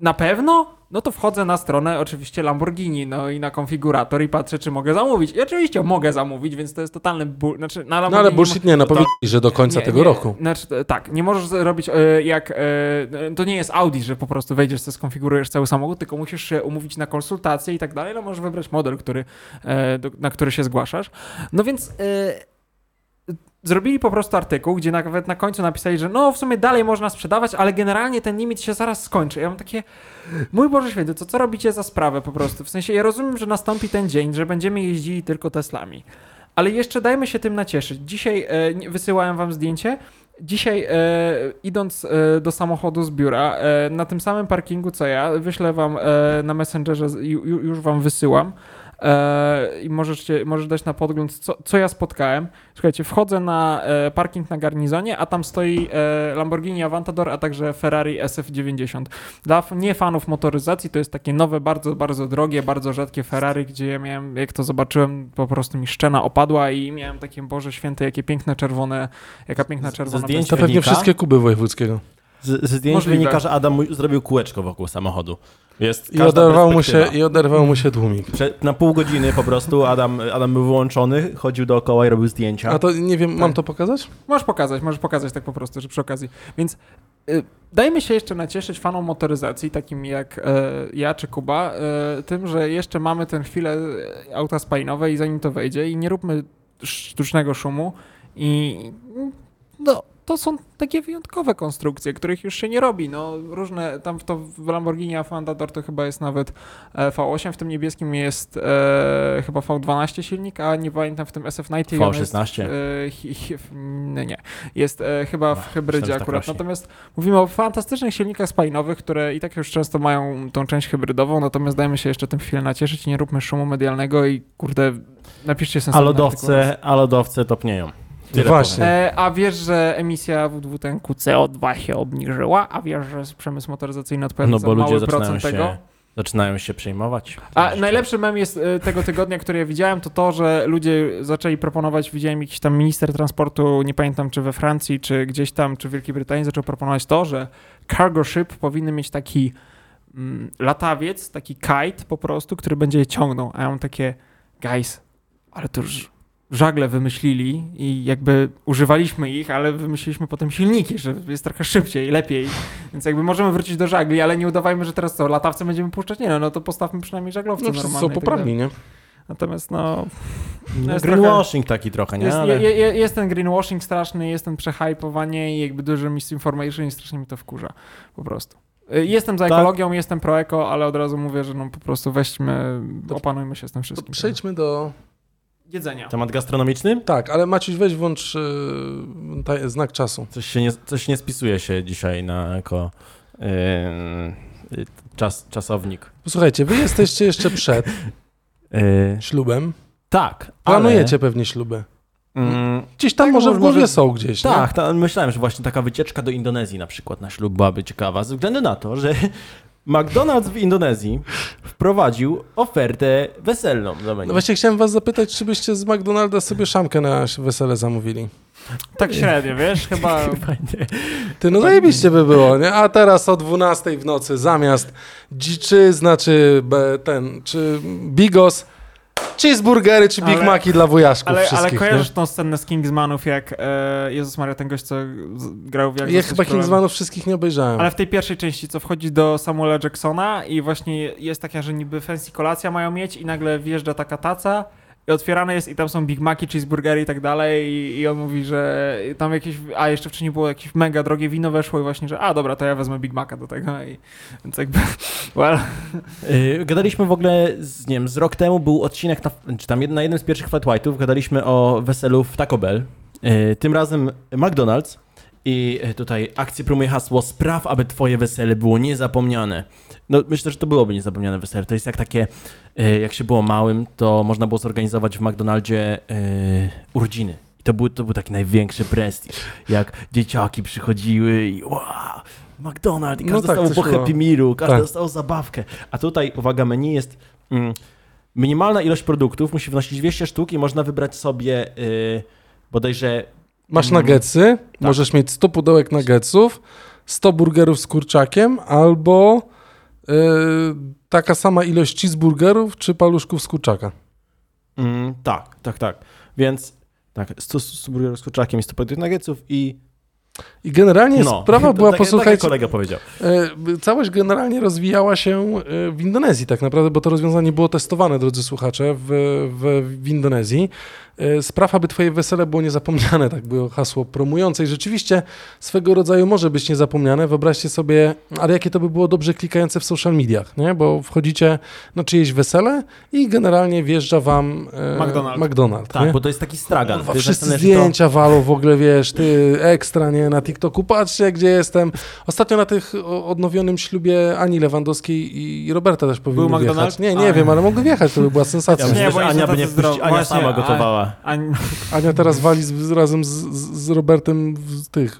na pewno? No to wchodzę na stronę oczywiście Lamborghini, no i na konfigurator i patrzę, czy mogę zamówić. I oczywiście mogę zamówić, więc to jest totalny ból. Znaczy, na No Lamborghini ale nie bullshit nie, no to- że do końca nie, tego nie, roku. Znaczy, e, tak, nie możesz robić e, jak. E, to nie jest Audi, że po prostu wejdziesz, sobie skonfigurujesz cały samochód, tylko musisz się umówić na konsultacje i tak dalej. No możesz wybrać model, który, e, do, na który się zgłaszasz. No więc. Zrobili po prostu artykuł, gdzie nawet na końcu napisali, że no w sumie dalej można sprzedawać, ale generalnie ten limit się zaraz skończy. Ja mam takie, mój Boże Święty, to co robicie za sprawę po prostu? W sensie ja rozumiem, że nastąpi ten dzień, że będziemy jeździli tylko Teslami. Ale jeszcze dajmy się tym nacieszyć. Dzisiaj e, wysyłałem wam zdjęcie. Dzisiaj e, idąc e, do samochodu z biura, e, na tym samym parkingu co ja, wyślę wam e, na Messengerze, ju- już wam wysyłam. E, I możecie, możesz dać na podgląd, co, co ja spotkałem. Słuchajcie, wchodzę na e, parking na garnizonie, a tam stoi e, Lamborghini Aventador, a także Ferrari SF90. Dla nie fanów motoryzacji to jest takie nowe, bardzo, bardzo drogie, bardzo rzadkie Ferrari, gdzie ja miałem, jak to zobaczyłem, po prostu mi szczena opadła i miałem takie, Boże Święte, jakie piękne czerwone, jaka piękna czerwona. To pewnie wszystkie Kuby Wojewódzkiego. Z, ze zdjęć Możliwe. wynika, że Adam zrobił kółeczko wokół samochodu. Jest I oderwał, mu się. I oderwał mu się tłumik. Prze- Na pół godziny po prostu Adam, Adam był wyłączony, chodził dookoła i robił zdjęcia. A to nie wiem, mam Tak. to pokazać? Możesz pokazać, możesz pokazać tak po prostu, że przy okazji. Więc y, dajmy się jeszcze nacieszyć fanom motoryzacji, takim jak e, ja czy Kuba, e, tym, że jeszcze mamy tę chwilę e, auta spalinowe i zanim to wejdzie i nie róbmy sztucznego szumu i no, to są takie wyjątkowe konstrukcje, których już się nie robi. No, różne, tam w to w Lamborghini Aventador to chyba jest nawet e, V8, w tym niebieskim jest e, chyba V12 silnik, a nie pamiętam w tym SF90 on jest, V16. e, nie, nie, jest e, chyba w hybrydzie tak akurat. Natomiast mówimy o fantastycznych silnikach spalinowych, które i tak już często mają tą część hybrydową, natomiast dajmy się jeszcze tym chwilę nacieszyć i nie róbmy szumu medialnego i kurde, napiszcie A sensowny artykuł. lodowce, a lodowce topnieją. Tyle Właśnie. E, a wiesz, że emisja dwutlenku CO2 się obniżyła? A wiesz, że przemysł motoryzacyjny odpowiada No za bo ludzie mały zaczynają procent tego? się, zaczynają się przejmować. A najlepszy mem jest e, tego tygodnia, który ja widziałem, to to, że ludzie zaczęli proponować, widziałem jakiś tam minister transportu, nie pamiętam czy we Francji, czy gdzieś tam, czy w Wielkiej Brytanii, zaczął proponować to, że cargo ship powinny mieć taki mm, latawiec, taki kite po prostu, który będzie je ciągnął. A ja mam takie, guys, ale to już żagle wymyślili i jakby używaliśmy ich, ale wymyśliliśmy potem silniki, że jest trochę szybciej, lepiej. Więc jakby możemy wrócić do żagli, ale nie udawajmy, że teraz co, latawce będziemy puszczać? Nie no, no to postawmy przynajmniej żaglowce No, normalne. są tak poprawni, dalej. nie? Natomiast no, No, greenwashing taki trochę, nie? jest, Ale... je, je, jest ten greenwashing straszny, jest ten przehypowanie i jakby duży misinformation i strasznie mi to wkurza. Po prostu. Y, Jestem za Tak. ekologią, jestem pro-eko, ale od razu mówię, że no po prostu weźmy, To- opanujmy się z tym To wszystkim. przejdźmy do... Jedzenia. Temat gastronomiczny? Tak, ale Maciuś, weź włącz yy, taj- znak czasu. Coś, się nie, coś nie spisuje się dzisiaj na jako yy, czas, czasownik. Posłuchajcie, wy jesteście jeszcze przed Yy, ślubem. tak, Planujecie pewnie śluby. Ale, mm, Gdzieś tam Tak, może w głowie może- są gdzieś, nie? tak, ta, myślałem, że właśnie taka wycieczka do Indonezji na przykład na ślub byłaby ciekawa, ze względu na to, że McDonald's w Indonezji wprowadził ofertę weselną do menu. No właśnie chciałem was zapytać, czy byście z McDonalda sobie szamkę na wesele zamówili. Tak średnio, wiesz, chyba... Chyba nie. Ty, no zajebiście by było, nie? A teraz o 12 w nocy zamiast dziczyzna, czy be- ten, czy bigos, cheeseburgery, czy Big Ale- Maci dla wujaszków Ale, ale wszystkich, kojarzysz tą scenę z Kingsmanów, jak e, Jezus Maria, ten gość, co grał w Jak nie? Ja chyba? Kingsmanów wszystkich nie obejrzałem. Ale w tej pierwszej części, co wchodzi do Samuela Jacksona i właśnie jest taka, że niby fancy kolacja mają mieć i nagle wjeżdża taka taca i otwierane jest i tam są Big Maci, cheeseburgery i tak dalej i, i on mówi, że tam jakieś, a jeszcze wcześniej było jakieś mega drogie wino weszło i właśnie, że a dobra, to ja wezmę Big Maca do tego i więc jakby, well, Yy, gadaliśmy w ogóle, z, nie wiem, z rok temu był odcinek, na, czy tam na jednym z pierwszych Flat White'ów, gadaliśmy o weselu w Taco Bell. Yy, tym razem McDonald's. I yy, tutaj akcja promuje hasło spraw, aby twoje wesele było niezapomniane. No myślę, że to byłoby niezapomniane wesele. To jest jak takie, yy, jak się było małym, to można było zorganizować w McDonaldzie yy, urodziny. I to był, to był taki największy prestiż. Jak dzieciaki przychodziły i wow, McDonald's, i każdy No tak, dostał po. Happy Mealu, każdy Tak. dostał zabawkę. A tutaj, uwaga, menu jest mm, minimalna ilość produktów, musi wynosić 200 sztuk i można wybrać sobie yy, bodajże Masz Mm. nuggetsy, możesz mieć 100 pudełek nuggetsów, 100 burgerów z kurczakiem albo y, taka sama ilość cheeseburgerów czy paluszków z kurczaka. Mm, tak, tak, tak. Więc tak, 100 100 burgerów z kurczakiem i 100 produktów nuggetsów i I generalnie no. sprawa była, tak, Tak posłuchajcie, jak kolega powiedział. E, Całość generalnie rozwijała się e, w Indonezji tak naprawdę, bo to rozwiązanie było testowane, drodzy słuchacze, w, w, w Indonezji. E, Spraw, aby twoje wesele było niezapomniane, tak było hasło promujące i rzeczywiście swego rodzaju może być niezapomniane. Wyobraźcie sobie, ale jakie to by było dobrze klikające w social mediach, nie? Bo wchodzicie na czyjeś wesele i generalnie wjeżdża wam e, McDonald's. McDonald's Tak, nie? bo to jest taki stragan. Kurwa, To jest wszyscy że to- zdjęcia walą w ogóle, wiesz, ty ekstra, nie, na TikToku, patrzcie, gdzie jestem. Ostatnio na tych odnowionym ślubie Ani Lewandowskiej i Roberta też powinni Był wjechać. McDonald's? Nie, nie A. wiem, ale mogły wjechać, to by była sensacja. Ja myślę, Nie, bo Ania by nie wpuściła, Ania sama a- gotowała. a, Ania teraz wali z, razem z, z Robertem w tych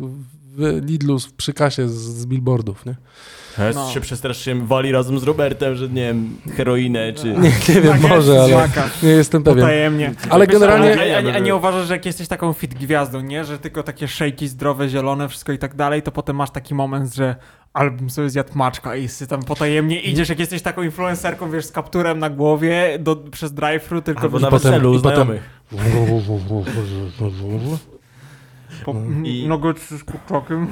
w Lidlu przy kasie z, z billboardów, nie? Teraz No. się przestraszyłem, wali razem z Robertem, że nie wiem, heroinę czy... Nie, nie wiem, Tak, może, ale nie jestem pewien. Potajemnie. Ale generalnie- A, a, a, nie uważasz, że jak jesteś taką fit gwiazdą, nie? Że tylko takie szejki zdrowe, zielone, wszystko i tak dalej, to potem masz taki moment, że album sobie zjadł maczka i ty tam potajemnie idziesz, jak jesteś taką influencerką, wiesz, z kapturem na głowie do, przez drive-thru, tylko Albo na potem- weselu potem- znajomych. po, I- nogę z kurczakiem.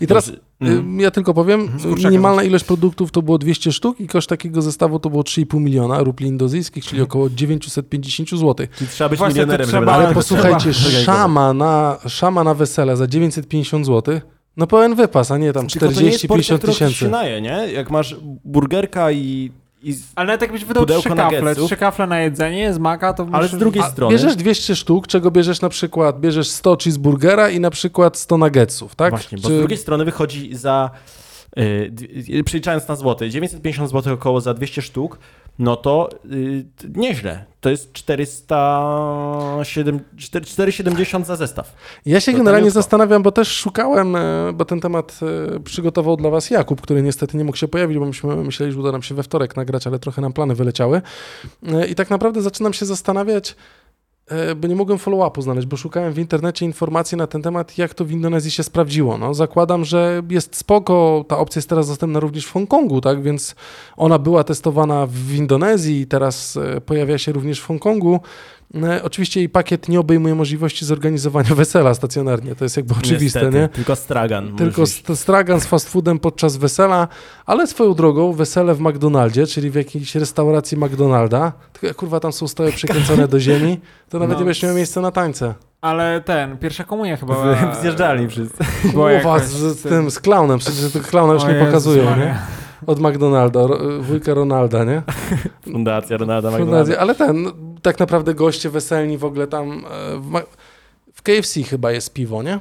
I teraz Mm. ja tylko powiem, minimalna ilość produktów to było 200 sztuk i koszt takiego zestawu to było 3,5 miliona rupli indozyjskich, czyli około 950 zł. Czyli trzeba być Właśnie milionerem, trzeba- Ale posłuchajcie, trzeba- szama na, szama na wesele za 950 zł, no pełen wypas, a nie tam Tylko to nie jest porcja, 40-50 którą ktoś się tysięcy. naje, nie? Jak masz burgerka i... i z... Ale nawet jakbyś wydał trzy kafle, nuggetsów. trzy kafle na jedzenie z maka, to Ale z musisz- drugiej A strony... bierzesz 200 sztuk, czego bierzesz na przykład, bierzesz 100 cheeseburgera i na przykład 100 nuggetsów, tak? Właśnie, bo Czy- z drugiej strony wychodzi za... Yy, przeliczając na złoty, 950 zł około za 200 sztuk, no to yy, nieźle. To jest 407, 4- 470 za zestaw. Ja się To generalnie zastanawiam, bo też szukałem, e, bo ten temat e, przygotował dla was Jakub, który niestety nie mógł się pojawić, bo myśmy myśleli, że uda nam się we wtorek nagrać, ale trochę nam plany wyleciały. E, I tak naprawdę zaczynam się zastanawiać, bo nie mogłem follow-upu znaleźć, bo szukałem w internecie informacji na ten temat, jak to w Indonezji się sprawdziło. No, zakładam, że jest spoko, ta opcja jest teraz dostępna również w Hongkongu, tak, więc ona była testowana w Indonezji i teraz e, pojawia się również w Hongkongu. E, Oczywiście jej pakiet nie obejmuje możliwości zorganizowania wesela stacjonarnie, to jest jakby oczywiste, Niestety, nie? Tylko stragan. Tylko st- stragan z fast foodem podczas wesela, ale swoją drogą wesele w McDonaldzie, czyli w jakiejś restauracji McDonalda, tylko kurwa tam są stoły przykręcone do ziemi, to nawet No. nie będziesz miał miejsca na tańce. Ale ten, pierwsza komunia chyba... W- Zjeżdżalni wszyscy. Kurwa, jakaś z, z tym, z klaunem, przecież tego klauna już O nie Jezus pokazują, Maria. nie? Od McDonalda, wujka Ronalda, nie? Fundacja Ronalda Fundacja, McDonalda. ale ten, no, tak naprawdę goście weselni w ogóle tam, e, w, w KFC chyba jest piwo, nie?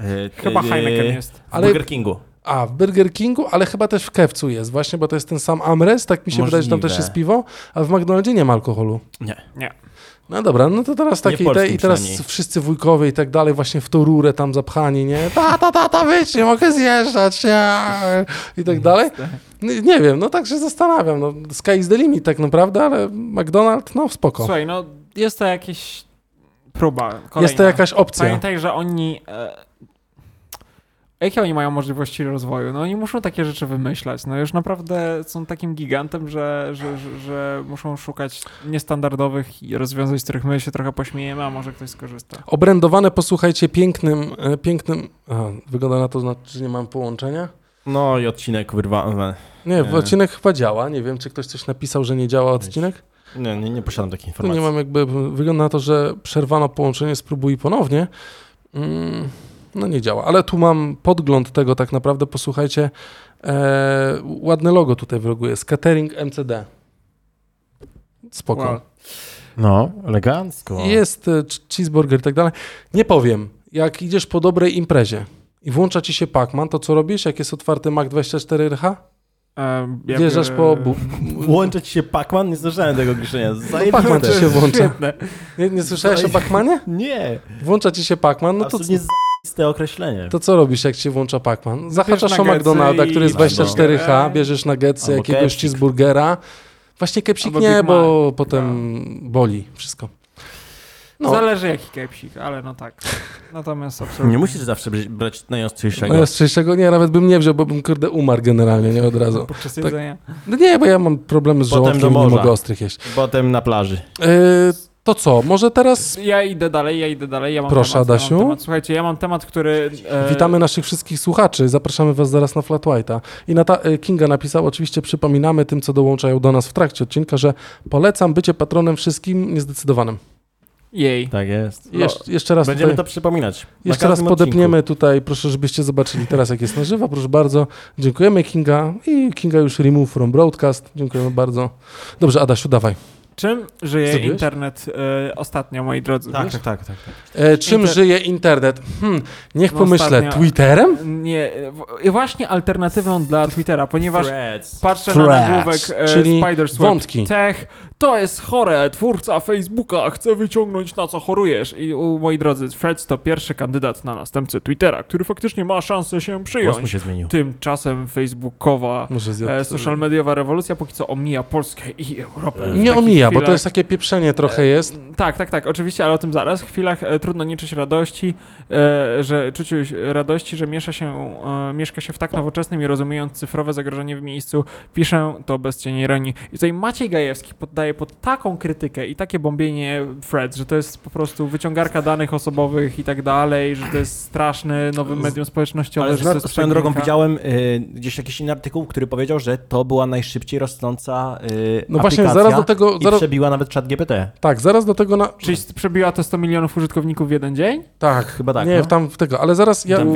E, Chyba Heineken jest. W Ale- Burger Kingu. A, w Burger Kingu, ale chyba też w Kewcu jest właśnie, bo to jest ten sam Amres, tak mi się wydaje, że tam też Możliwe. jest piwo, a w McDonaldzie nie ma alkoholu. Nie. No dobra, no to teraz takie polskim te, i teraz wszyscy wujkowie i tak dalej właśnie w tą rurę tam zapchani, nie? Ta, ta, ta, ta, wyjdź, nie mogę zjeżdżać, nie? I tak dalej. Nie, wiem, no tak się zastanawiam, no sky is the limit tak naprawdę, ale McDonald, no spoko. Słuchaj, no jest to jakieś próba kolejna. Jest to jakaś opcja. Pamiętaj, że oni... E, jakie oni mają możliwości rozwoju? No oni muszą takie rzeczy wymyślać. No już naprawdę są takim gigantem, że, że, że, że muszą szukać niestandardowych rozwiązań, z których my się trochę pośmiejemy, a może ktoś skorzysta. Obrędowane, posłuchajcie, pięknym, e, pięknym, a, wygląda na to, znaczy, że nie mam połączenia. No i odcinek wyrwa... Nie, w E. odcinek chyba działa. Nie wiem, czy ktoś coś napisał, że nie działa odcinek. Nie, nie, nie posiadam takiej informacji. nie mam jakby, wygląda na to, że przerwano połączenie, spróbuj ponownie. Mm, no nie działa, ale tu mam podgląd tego tak naprawdę, posłuchajcie, e, ładne logo tutaj w rogu jest, catering MCD. Spoko. Wow. No, elegancko. Jest e, ch- cheeseburger i tak dalej. Nie powiem, jak idziesz po dobrej imprezie i włącza ci się Pac-Man, to co robisz, jak jest otwarty Mac 24RH? E, jakby- Wjeżdżasz po... Bu- Włączyć się Pac-Man? Nie słyszałem tego ogłoszenia. Pac-Man ci się włącza. Świetne. Nie, nie słyszałeś o Pac-Manie? Nie. Włącza ci się Pac-Man, no to, Absolutnie zajebiste określenie. to co robisz, jak ci się włącza Pac-Man? Zahaczasz o McDonalda, który jest i- 24H, Albo- bierzesz nuggetsy, Albo jakiegoś kepsik. cheeseburgera. Właśnie kepsik Albo nie, bo Mac. potem boli wszystko. No, Zależy jaki kepsik, ale no tak. Natomiast absolutnie. Nie musisz zawsze brać- najostrzejszego. no ostrzejszego nie, nawet bym nie wziął, bo bym kurde umarł generalnie, nie od razu. Podczas Tak. jedzenia. No nie, bo ja mam problemy z Potem żołądkiem nie mogę ostrych jeść. Potem na plaży. Yy, to co, może teraz Ja idę dalej, ja idę dalej. Ja mam Proszę, temat, Adasiu. Ja mam temat. Słuchajcie, ja mam temat, który... e, witamy naszych wszystkich słuchaczy, zapraszamy was zaraz na Flat White'a. I Nata y, Kinga napisał, oczywiście przypominamy tym, co dołączają do nas w trakcie odcinka, że polecam bycie patronem wszystkim niezdecydowanym. Jej. Tak jest. I jeszcze, jeszcze raz Będziemy tutaj, to przypominać. na jeszcze raz podepniemy tutaj, proszę, żebyście zobaczyli teraz, jak jest na żywo, proszę bardzo. Dziękujemy Kinga i Kinga już remove from broadcast. Dziękujemy bardzo. Dobrze, Adasiu, dawaj. Czym żyje Zrobiłeś? internet e, ostatnio, moi drodzy? Tak, tak, tak, tak. tak. E, czym Inter- żyje internet? Hmm, niech No pomyślę, ostatnio- Twitterem? Nie, właśnie alternatywą dla Twittera, ponieważ Threads. patrzę Threads, na nagłówek e, czyli wątki. Tech. To jest chore, twórca Facebooka chce wyciągnąć na co chorujesz. I u, moi drodzy, Threads to pierwszy kandydat na następcę Twittera, który faktycznie ma szansę się Głos mu przyjąć. się zmienił. Tymczasem facebookowa e, social mediowa rewolucja póki co omija Polskę i Europę. Nie omija, bo to chwilach- jest takie pieprzenie trochę jest. Tak, tak, tak, oczywiście, ale o tym zaraz. W chwilach e, trudno nie czuć radości, e, że czuć radości, że miesza się, e, mieszka się w tak nowoczesnym i rozumiejąc cyfrowe zagrożenie w miejscu, piszę to bez cieni ironii. I tutaj Maciej Gajewski poddaje pod taką krytykę i takie bombienie threads, że to jest po prostu wyciągarka danych osobowych i tak dalej, że to jest straszny nowy medium społecznościowe, Ale że to swoją drogą widziałem y, gdzieś jakiś inny artykuł, który powiedział, że to była najszybciej rosnąca y, No właśnie, aplikacja zaraz do tego, i zaraz, przebiła nawet czat GPT. tak, zaraz do tego na... Czyli przebiła to 100 milionów użytkowników w jeden dzień? Tak, Chyba tak, nie, no. tam w tego, ale zaraz ja... Tam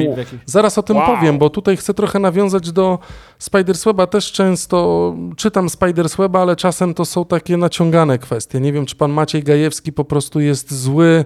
Zaraz o tym Wow. powiem, bo tutaj chcę trochę nawiązać do Spidersweba. Też często czytam Spidersweba, ale czasem to są takie naciągane kwestie. Nie wiem, czy pan Maciej Gajewski po prostu jest zły,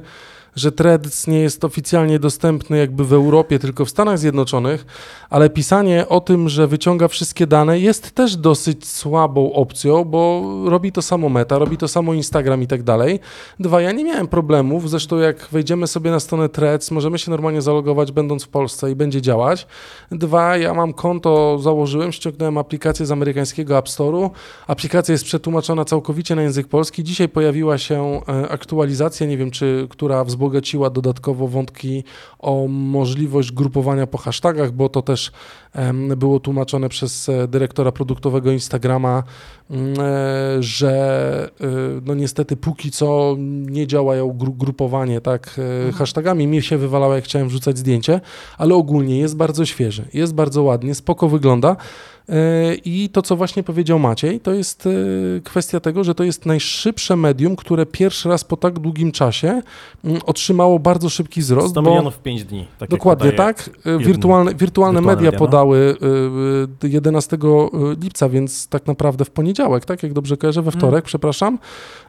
że Threads nie jest oficjalnie dostępny jakby w Europie, tylko w Stanach Zjednoczonych, ale pisanie o tym, że wyciąga wszystkie dane jest też dosyć słabą opcją, bo robi to samo Meta, robi to samo Instagram i tak dalej. Dwa, ja nie miałem problemów, zresztą jak wejdziemy sobie na stronę Threads, możemy się normalnie zalogować będąc w Polsce i będzie działać. Dwa, ja mam konto, założyłem, ściągnąłem aplikację z amerykańskiego App Store'u. Aplikacja jest przetłumaczona całkowicie na język polski. Dzisiaj pojawiła się e, aktualizacja, nie wiem czy, która wzbogaciła dodatkowo wątki o możliwość grupowania po hashtagach, bo to też było tłumaczone przez e, dyrektora produktowego Instagrama, mm, e, że e, no niestety póki co nie działają gru grupowanie tak e, hashtagami. Mi się wywalało, jak chciałem wrzucać zdjęcie, ale ogólnie jest bardzo świeży, jest bardzo ładnie, spoko wygląda. I to, co właśnie powiedział Maciej, to jest e, kwestia tego, że to jest najszybsze medium, które pierwszy raz po tak długim czasie mm, otrzymało bardzo szybki wzrost. 100 bo- milionów w 5 dni. Tak Dokładnie tak. E, Wirtualne, wirtualne wirtualne media media, no. podały e, e, 11 lipca, więc tak naprawdę w poniedziałek, tak jak dobrze kojarzę, we wtorek, przepraszam.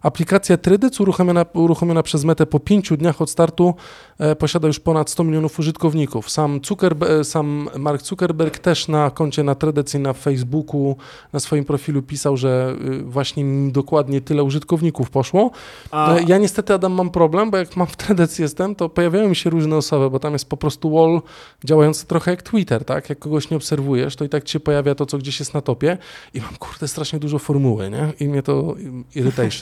Aplikacja Trydyc uruchomiona, uruchomiona przez Metę po pięciu dniach od startu posiada już ponad 100 milionów użytkowników. Sam, Zuckerberg, sam Mark Zuckerberg też na koncie na Trydyc i na Facebooku, na swoim profilu pisał, że y, właśnie dokładnie tyle użytkowników poszło. A, E, Ja niestety, Adam, mam problem, bo jak mam w Threads jestem, to pojawiają mi się różne osoby, bo tam jest po prostu wall działający trochę jak Twitter, tak? Jak kogoś nie obserwujesz, to i tak ci się pojawia to, co gdzieś jest na topie i mam, kurde, strasznie dużo formuły, nie? I mnie to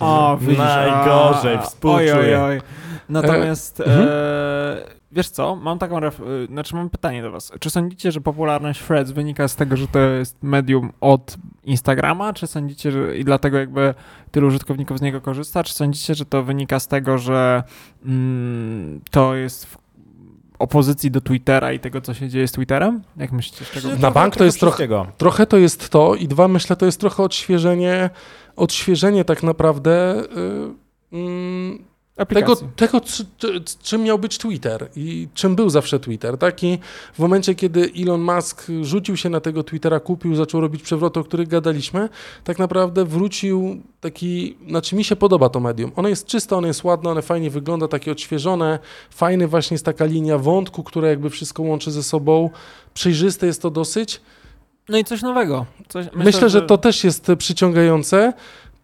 nie? O, widzisz, Najgorzej, współczuję. Oj, oj, oj. Natomiast, mhm. e, wiesz co, mam taką, ref, e, znaczy mam pytanie do was. Czy sądzicie, że popularność Threads wynika z tego, że to jest medium od Instagrama, czy sądzicie, że i dlatego jakby tylu użytkowników z niego korzysta, czy sądzicie, że to wynika z tego, że mm, to jest w, opozycji do Twittera i tego, co się dzieje z Twitterem? Jak myślicie, z czego? Na bank to jest trochę-. Trochę to jest to i dwa, myślę, to jest trochę odświeżenie, odświeżenie tak naprawdę y, mm, tego, Aplikacji. tego czy, czy, czym miał być Twitter i czym był zawsze Twitter. Taki w momencie, kiedy Elon Musk rzucił się na tego Twittera, kupił, zaczął robić przewroty, o których gadaliśmy, tak naprawdę wrócił taki, znaczy mi się podoba to medium. Ono jest czyste, ono jest ładne, ono fajnie wygląda, takie odświeżone, fajny właśnie jest taka linia wątku, która jakby wszystko łączy ze sobą. Przejrzyste jest to dosyć. No i coś nowego. Coś, Myślę, że to też jest przyciągające.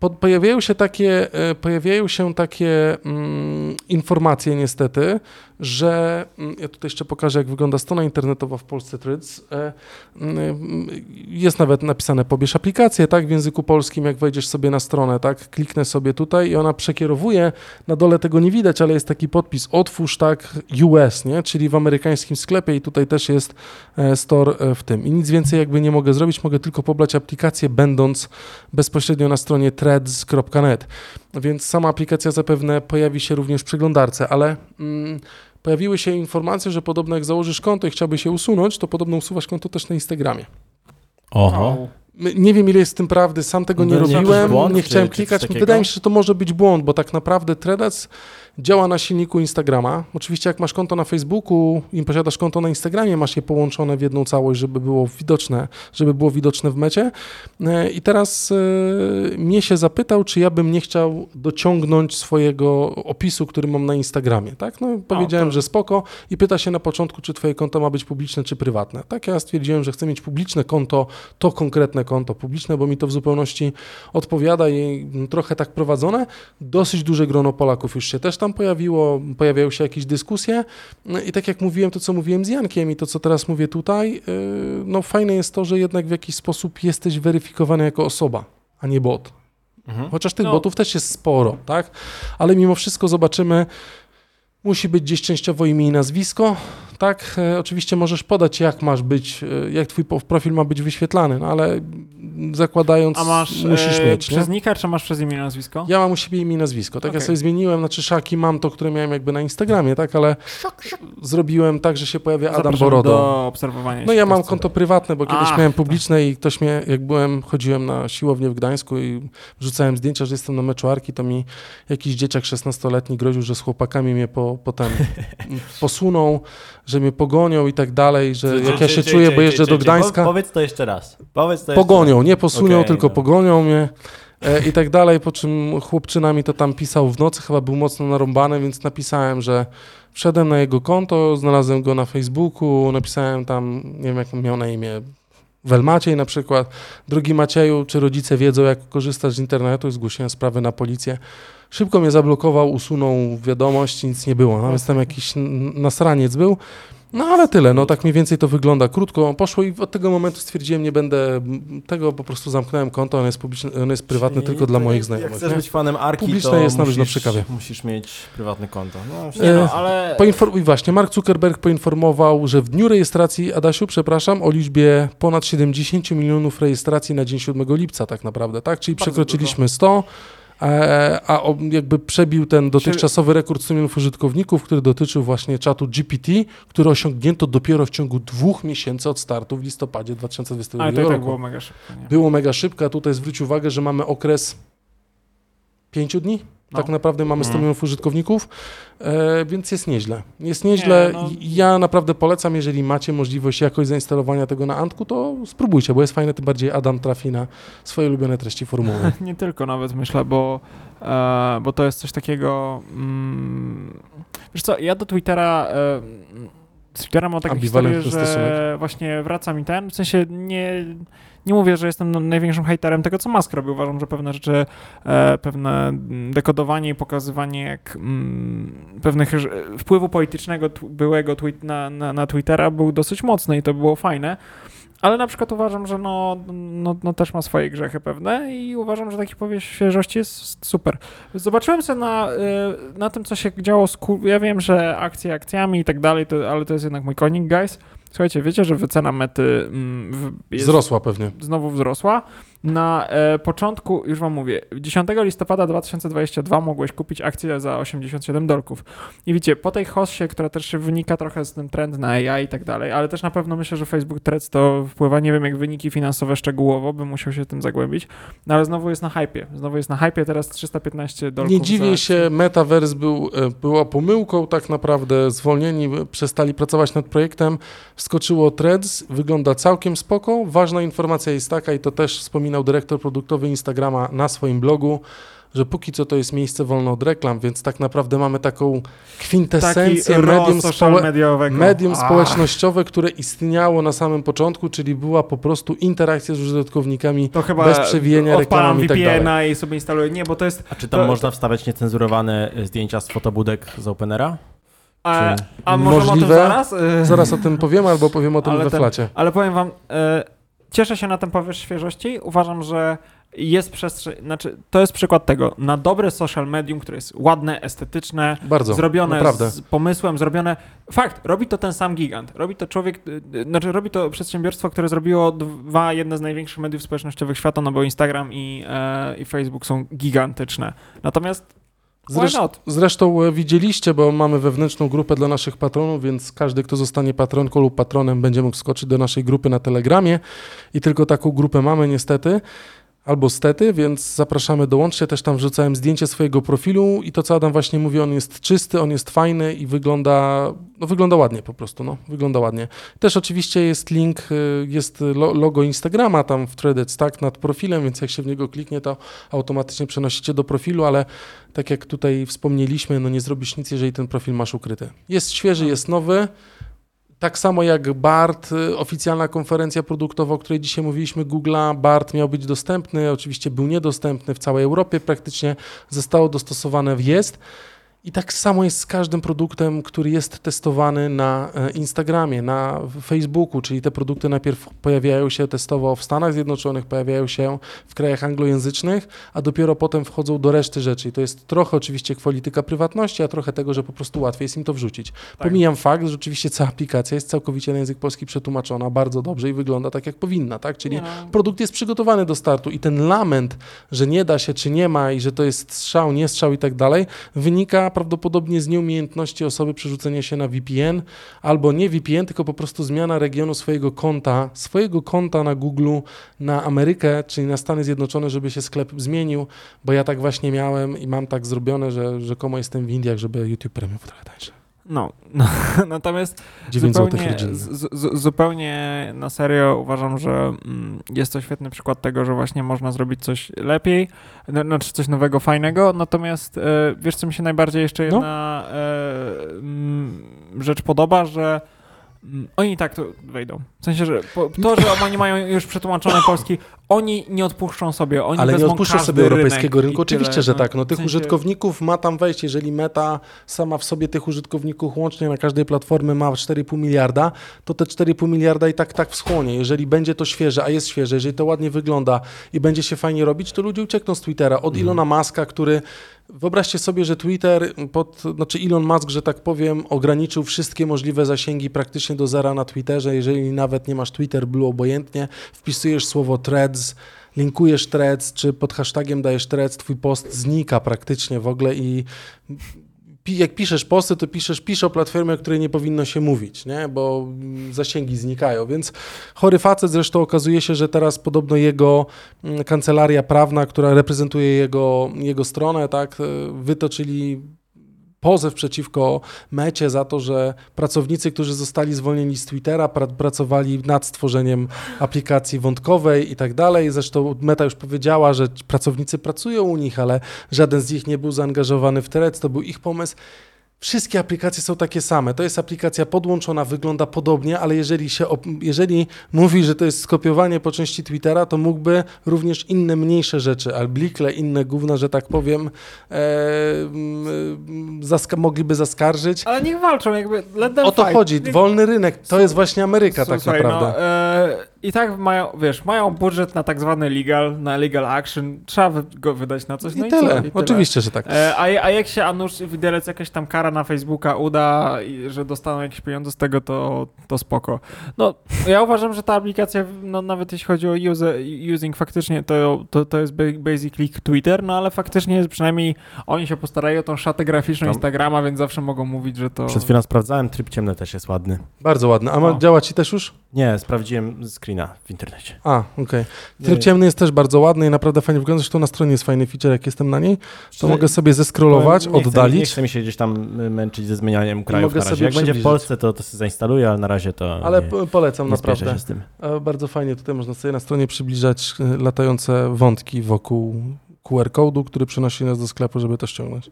Po, pojawiają się takie, e, pojawiają się takie mm, informacje niestety, że mm, ja tutaj jeszcze pokażę, jak wygląda strona internetowa w Polsce Threads. E, mm, Jest nawet napisane pobierz aplikację, tak, w języku polskim, jak wejdziesz sobie na stronę, tak, kliknę sobie tutaj i ona przekierowuje, na dole tego nie widać, ale jest taki podpis otwórz, tak, US, nie, czyli w amerykańskim sklepie i tutaj też jest e, store e, w tym. I nic więcej jakby nie mogę zrobić, mogę tylko pobrać aplikację, będąc bezpośrednio na stronie threads.net. Więc sama aplikacja zapewne pojawi się również w przeglądarce, ale mm, pojawiły się informacje, że podobno jak założysz konto i chciałby się usunąć, to podobno usuwasz konto też na Instagramie. Oho. Nie wiem, ile jest w tym prawdy, sam tego nie nie, robiłem, błąd, nie czy- chciałem czy klikać. takiego? Wydaje mi się, że to może być błąd, bo tak naprawdę Threads działa na silniku Instagrama. Oczywiście jak masz konto na Facebooku i posiadasz konto na Instagramie, masz je połączone w jedną całość, żeby było widoczne, żeby było widoczne w mecie. E, I teraz e, mnie się zapytał, czy ja bym nie chciał dociągnąć swojego opisu, który mam na Instagramie, tak? No powiedziałem, że spoko i pyta się na początku, czy twoje konto ma być publiczne, czy prywatne. Tak, ja stwierdziłem, że chcę mieć publiczne konto, to konkretne konto publiczne, bo mi to w zupełności odpowiada i trochę tak prowadzone. Dosyć duże grono Polaków już się też tam pojawiło, pojawiają się jakieś dyskusje No i tak jak mówiłem, to co mówiłem z Jankiem i to co teraz mówię tutaj, yy, no fajne jest to, że jednak w jakiś sposób jesteś weryfikowany jako osoba, a nie bot. Mhm. Chociaż tych No. botów też jest sporo, tak? Ale mimo wszystko zobaczymy, musi być gdzieś częściowo imię i nazwisko, tak? E, oczywiście możesz podać, jak masz być, e, jak twój profil ma być wyświetlany, no ale zakładając, A masz musisz e, mieć, przez nika, czy masz przez imię i nazwisko? Ja mam u siebie imię i nazwisko, tak? Ja Okej. sobie zmieniłem, znaczy szaki mam to, które miałem jakby na Instagramie, tak? Ale zrobiłem tak, że się pojawia Adam Zapraszam Borodo. do obserwowania. No ja mam konto prywatne, bo kiedyś Ach, miałem tak. publiczne i ktoś mnie, jak byłem, chodziłem na siłownię w Gdańsku i rzucałem zdjęcia, że jestem na meczu Arki, to mi jakiś dzieciak 16-letni groził, że z chłopakami mnie po, potem posuną, że mnie pogonią i tak dalej, że jak ja się czuję, bo jeżdżę do Gdańska, Powiedz to jeszcze raz. Powiedz to pogonią, nie posuną, Okej, tylko no. pogonią mnie. E, I tak dalej, po czym chłopczyna mi to tam pisał w nocy, chyba był mocno narąbany, więc napisałem, że wszedłem na jego konto, znalazłem go na Facebooku, napisałem tam, nie wiem jak miał na imię, Welmaciej na przykład. Drogi Macieju, czy rodzice wiedzą, jak korzystać z internetu? Zgłosiłem sprawę na policję. Szybko mnie zablokował, usunął wiadomość, nic nie było. Nawet tam jakiś n- nasraniec był. No ale tyle, no tak mniej więcej to wygląda. Krótko poszło i od tego momentu stwierdziłem, nie będę tego, po prostu zamknąłem konto, on jest, publiczny, on jest prywatny Czyli tylko dla moich jak- znajomych. Jak chcesz nie? być fanem Arki, Publiczne to jest na musisz, przy kawie. musisz mieć prywatne konto. No, Nie E, no, ale... Poinfor- I właśnie, Mark Zuckerberg poinformował, że w dniu rejestracji, Adasiu, przepraszam, o liczbie ponad 70 milionów rejestracji na dzień 7 lipca tak naprawdę, tak? Czyli Bardzo przekroczyliśmy 100, e, a o- jakby przebił ten dotychczasowy rekord 100 milionów użytkowników, który dotyczył właśnie czatu GPT, który osiągnięto dopiero w ciągu dwóch miesięcy od startu w listopadzie 2022 Ale to i roku. tak było mega szybko, nie? Było mega szybko, a tutaj zwróć uwagę, że mamy okres pięciu dni. No. Tak naprawdę mamy 100 Mhm. milionów użytkowników, e, więc jest nieźle. Jest nieźle. Nie, no. Ja naprawdę polecam, jeżeli macie możliwość jakoś zainstalowania tego na Antku, to spróbujcie, bo jest fajne, tym bardziej Adam trafi na swoje ulubione treści formuły. Nie tylko nawet myślę, bo, e, bo to jest coś takiego. Mm, wiesz co, ja do Twittera. E, z Twittera mam taką historię, że stosunek. właśnie wraca mi ten. W sensie nie, nie mówię, że jestem no, największym hejterem tego, co Musk robi. Uważam, że pewne rzeczy, e, pewne mm, dekodowanie i pokazywanie jak mm, pewnych wpływu politycznego byłego tweet na, na, na Twittera był dosyć mocny i to było fajne. Ale na przykład uważam, że no, no, no też ma swoje grzechy pewne i uważam, że taki powiew świeżości jest super. Zobaczyłem sobie na, y, na tym, co się działo z. Ja wiem, że akcje akcjami i tak dalej, to, ale to jest jednak mój konik, guys. Słuchajcie, wiecie, że wycena mety mm, jest Wzrosła pewnie. znowu wzrosła Na e, początku, już wam mówię, 10 listopada 2022 mogłeś kupić akcję za 87 dolków. I widzicie, po tej hossie, która też wynika trochę z ten trend na AI i tak dalej, ale też na pewno myślę, że Facebook Threads to wpływa, nie wiem jak wyniki finansowe szczegółowo, bym musiał się tym zagłębić, no ale znowu jest na hypie. Znowu jest na hypie, teraz 315 dolków. Nie dziwię się, Metaverse był, e, była pomyłką tak naprawdę, zwolnieni, e, przestali pracować nad projektem, wskoczyło Threads, wygląda całkiem spoko. Ważna informacja jest taka i to też wspominał dyrektor produktowy Instagrama na swoim blogu, że póki co to jest miejsce wolne od reklam, więc tak naprawdę mamy taką kwintesencję medium, społe- medium społecznościowe, które istniało na samym początku, czyli była po prostu interakcja z użytkownikami To chyba bez przewijania reklamami i tak dalej. VPN-a i sobie instaluję. Nie, bo to jest... A czy tam To- można wstawiać niecenzurowane y, zdjęcia z fotobudek z Openera? A, a możemy o tym możliwe? zaraz? Y, Zaraz o tym powiem, albo powiem o tym Ale we ten- flacie. Ale powiem wam, e, cieszę się na ten powiew świeżości. Uważam, że jest przestrzeń, znaczy to jest przykład tego, na dobre social medium, które jest ładne, estetyczne, Bardzo, zrobione naprawdę. z pomysłem, zrobione... Fakt, robi to ten sam gigant. Robi to człowiek, y, y, znaczy robi to przedsiębiorstwo, które zrobiło dwa, jedne z największych mediów społecznościowych świata, no bo Instagram i, e, i Facebook są gigantyczne. Natomiast Zresztą e, widzieliście, bo mamy wewnętrzną grupę dla naszych patronów, więc każdy, kto zostanie patronką lub patronem, będzie mógł skoczyć do naszej grupy na Telegramie i tylko taką grupę mamy niestety. Albo stety, więc zapraszamy, dołączcie. Też tam wrzucałem zdjęcie swojego profilu i to, co Adam właśnie mówi, on jest czysty, on jest fajny i wygląda, no wygląda ładnie po prostu, no, wygląda ładnie. Też oczywiście jest link, y, jest lo- logo Instagrama tam w Threads, tak, nad profilem, więc jak się w niego kliknie, to automatycznie przenosicie do profilu, ale tak jak tutaj wspomnieliśmy, no nie zrobisz nic, jeżeli ten profil masz ukryty. Jest świeży, jest nowy. Tak samo jak BART, y, oficjalna konferencja produktowa, o której dzisiaj mówiliśmy, Google'a, BART miał być dostępny, oczywiście był niedostępny w całej Europie praktycznie, zostało dostosowane w jest. I tak samo jest z każdym produktem, który jest testowany na e, Instagramie, na Facebooku, czyli te produkty najpierw pojawiają się testowo w Stanach Zjednoczonych, pojawiają się w krajach anglojęzycznych, a dopiero potem wchodzą do reszty rzeczy. I to jest trochę oczywiście kwalityka prywatności, a trochę tego, że po prostu łatwiej jest im to wrzucić. Pomijam fakt, że oczywiście cała aplikacja jest całkowicie na język polski przetłumaczona bardzo dobrze i wygląda tak, jak powinna, tak? Czyli no. produkt jest przygotowany do startu i ten lament, że nie da się, czy nie ma i że to jest strzał, nie strzał i tak dalej, wynika prawdopodobnie z nieumiejętności osoby przerzucenia się na VPN albo nie VPN, tylko po prostu zmiana regionu swojego konta, swojego konta na Google na Amerykę, czyli na Stany Zjednoczone, żeby się sklep zmienił, bo ja tak właśnie miałem i mam tak zrobione, że rzekomo jestem w Indiach, żeby YouTube Premium trochę tańsze. No, no natomiast 9 zł zupełnie, z, z, zupełnie na serio uważam, że mm, jest to świetny przykład tego, że właśnie można zrobić coś lepiej, no, znaczy coś nowego, fajnego, natomiast e, wiesz, co mi się najbardziej jeszcze No. jedna mm, rzecz podoba, że mm, oni i tak tu wejdą. W sensie, że to, że oni mają już przetłumaczony polski, oni nie odpuszczą sobie, oni Ale nie odpuszczą sobie europejskiego rynku. i tyle, Oczywiście, że no. tak. No, tych W sensie- użytkowników ma tam wejść. Jeżeli Meta sama w sobie tych użytkowników łącznie na każdej platformie ma 4,5 miliarda, to te 4,5 miliarda i tak tak wschłonie. Jeżeli będzie to świeże, a jest świeże, jeżeli to ładnie wygląda i będzie się fajnie robić, to ludzie uciekną z Twittera. Od Ilona Maska, który Wyobraźcie sobie, że Twitter, pod, znaczy Elon Musk, że tak powiem, ograniczył wszystkie możliwe zasięgi praktycznie do zera na Twitterze. Jeżeli nawet nie masz Twitter Blue obojętnie, wpisujesz słowo threads, linkujesz threads, czy pod hashtagiem dajesz threads, twój post znika praktycznie w ogóle i jak piszesz posty, to piszesz, pisz o platformie, o której nie powinno się mówić, nie? bo zasięgi znikają, więc chory facet, zresztą okazuje się, że teraz podobno jego mm, kancelaria prawna, która reprezentuje jego, jego stronę, tak, e, wytoczyli pozew przeciwko Mecie za to, że pracownicy, którzy zostali zwolnieni z Twittera, pra- pracowali nad stworzeniem aplikacji wątkowej i tak dalej. Zresztą Meta już powiedziała, że pracownicy pracują u nich, ale żaden z nich nie był zaangażowany w Threads, to był ich pomysł. Wszystkie aplikacje są takie same. To jest aplikacja podłączona, wygląda podobnie, ale jeżeli, się jeżeli mówi, że to jest skopiowanie po części Twittera, to mógłby również inne mniejsze rzeczy, alblikle, inne gówna, że tak powiem, e, mm, zaska- mogliby zaskarżyć. Ale niech walczą, jakby O to fight. chodzi, wolny rynek, to jest właśnie Ameryka tak Słuchaj, naprawdę. No, e, i tak mają, wiesz, mają budżet na tak zwany legal, na legal action, trzeba go wydać na coś, no I, i, tyle. co? I Oczywiście, że tak. E, A, a jak się Anusz Widelec jakaś tam kara na Facebooka uda, i że dostaną jakieś pieniądze z tego, to, to spoko. No, ja uważam, że ta aplikacja, no nawet jeśli chodzi o use, using, faktycznie to, to, to jest ba- basically Twitter, no ale faktycznie przynajmniej oni się postarają o tą szatę graficzną Tam- Instagrama, więc zawsze mogą mówić, że to... Przed chwilą sprawdzałem, tryb ciemny też jest ładny. Bardzo ładne. A ma, działa ci też już? Nie, sprawdziłem screena w internecie. A, okej. Nie, Tryb ciemny jest też bardzo ładny i naprawdę fajnie wygląda. Zresztą na stronie jest fajny feature, jak jestem na niej. To mogę sobie zeskrolować, nie Chcę, nie oddalić. chcę mi się gdzieś tam y, męczyć ze zmienianiem krajów mogę na razie. sobie Jak będzie w. Polsce, to, to sobie zainstaluję, ale na razie to Ale nie, polecam nie naprawdę. się z tym. Bardzo fajnie tutaj można sobie na stronie przybliżać e, latające wątki wokół QR-kodu, który przynosi nas do sklepu, żeby to ściągnąć.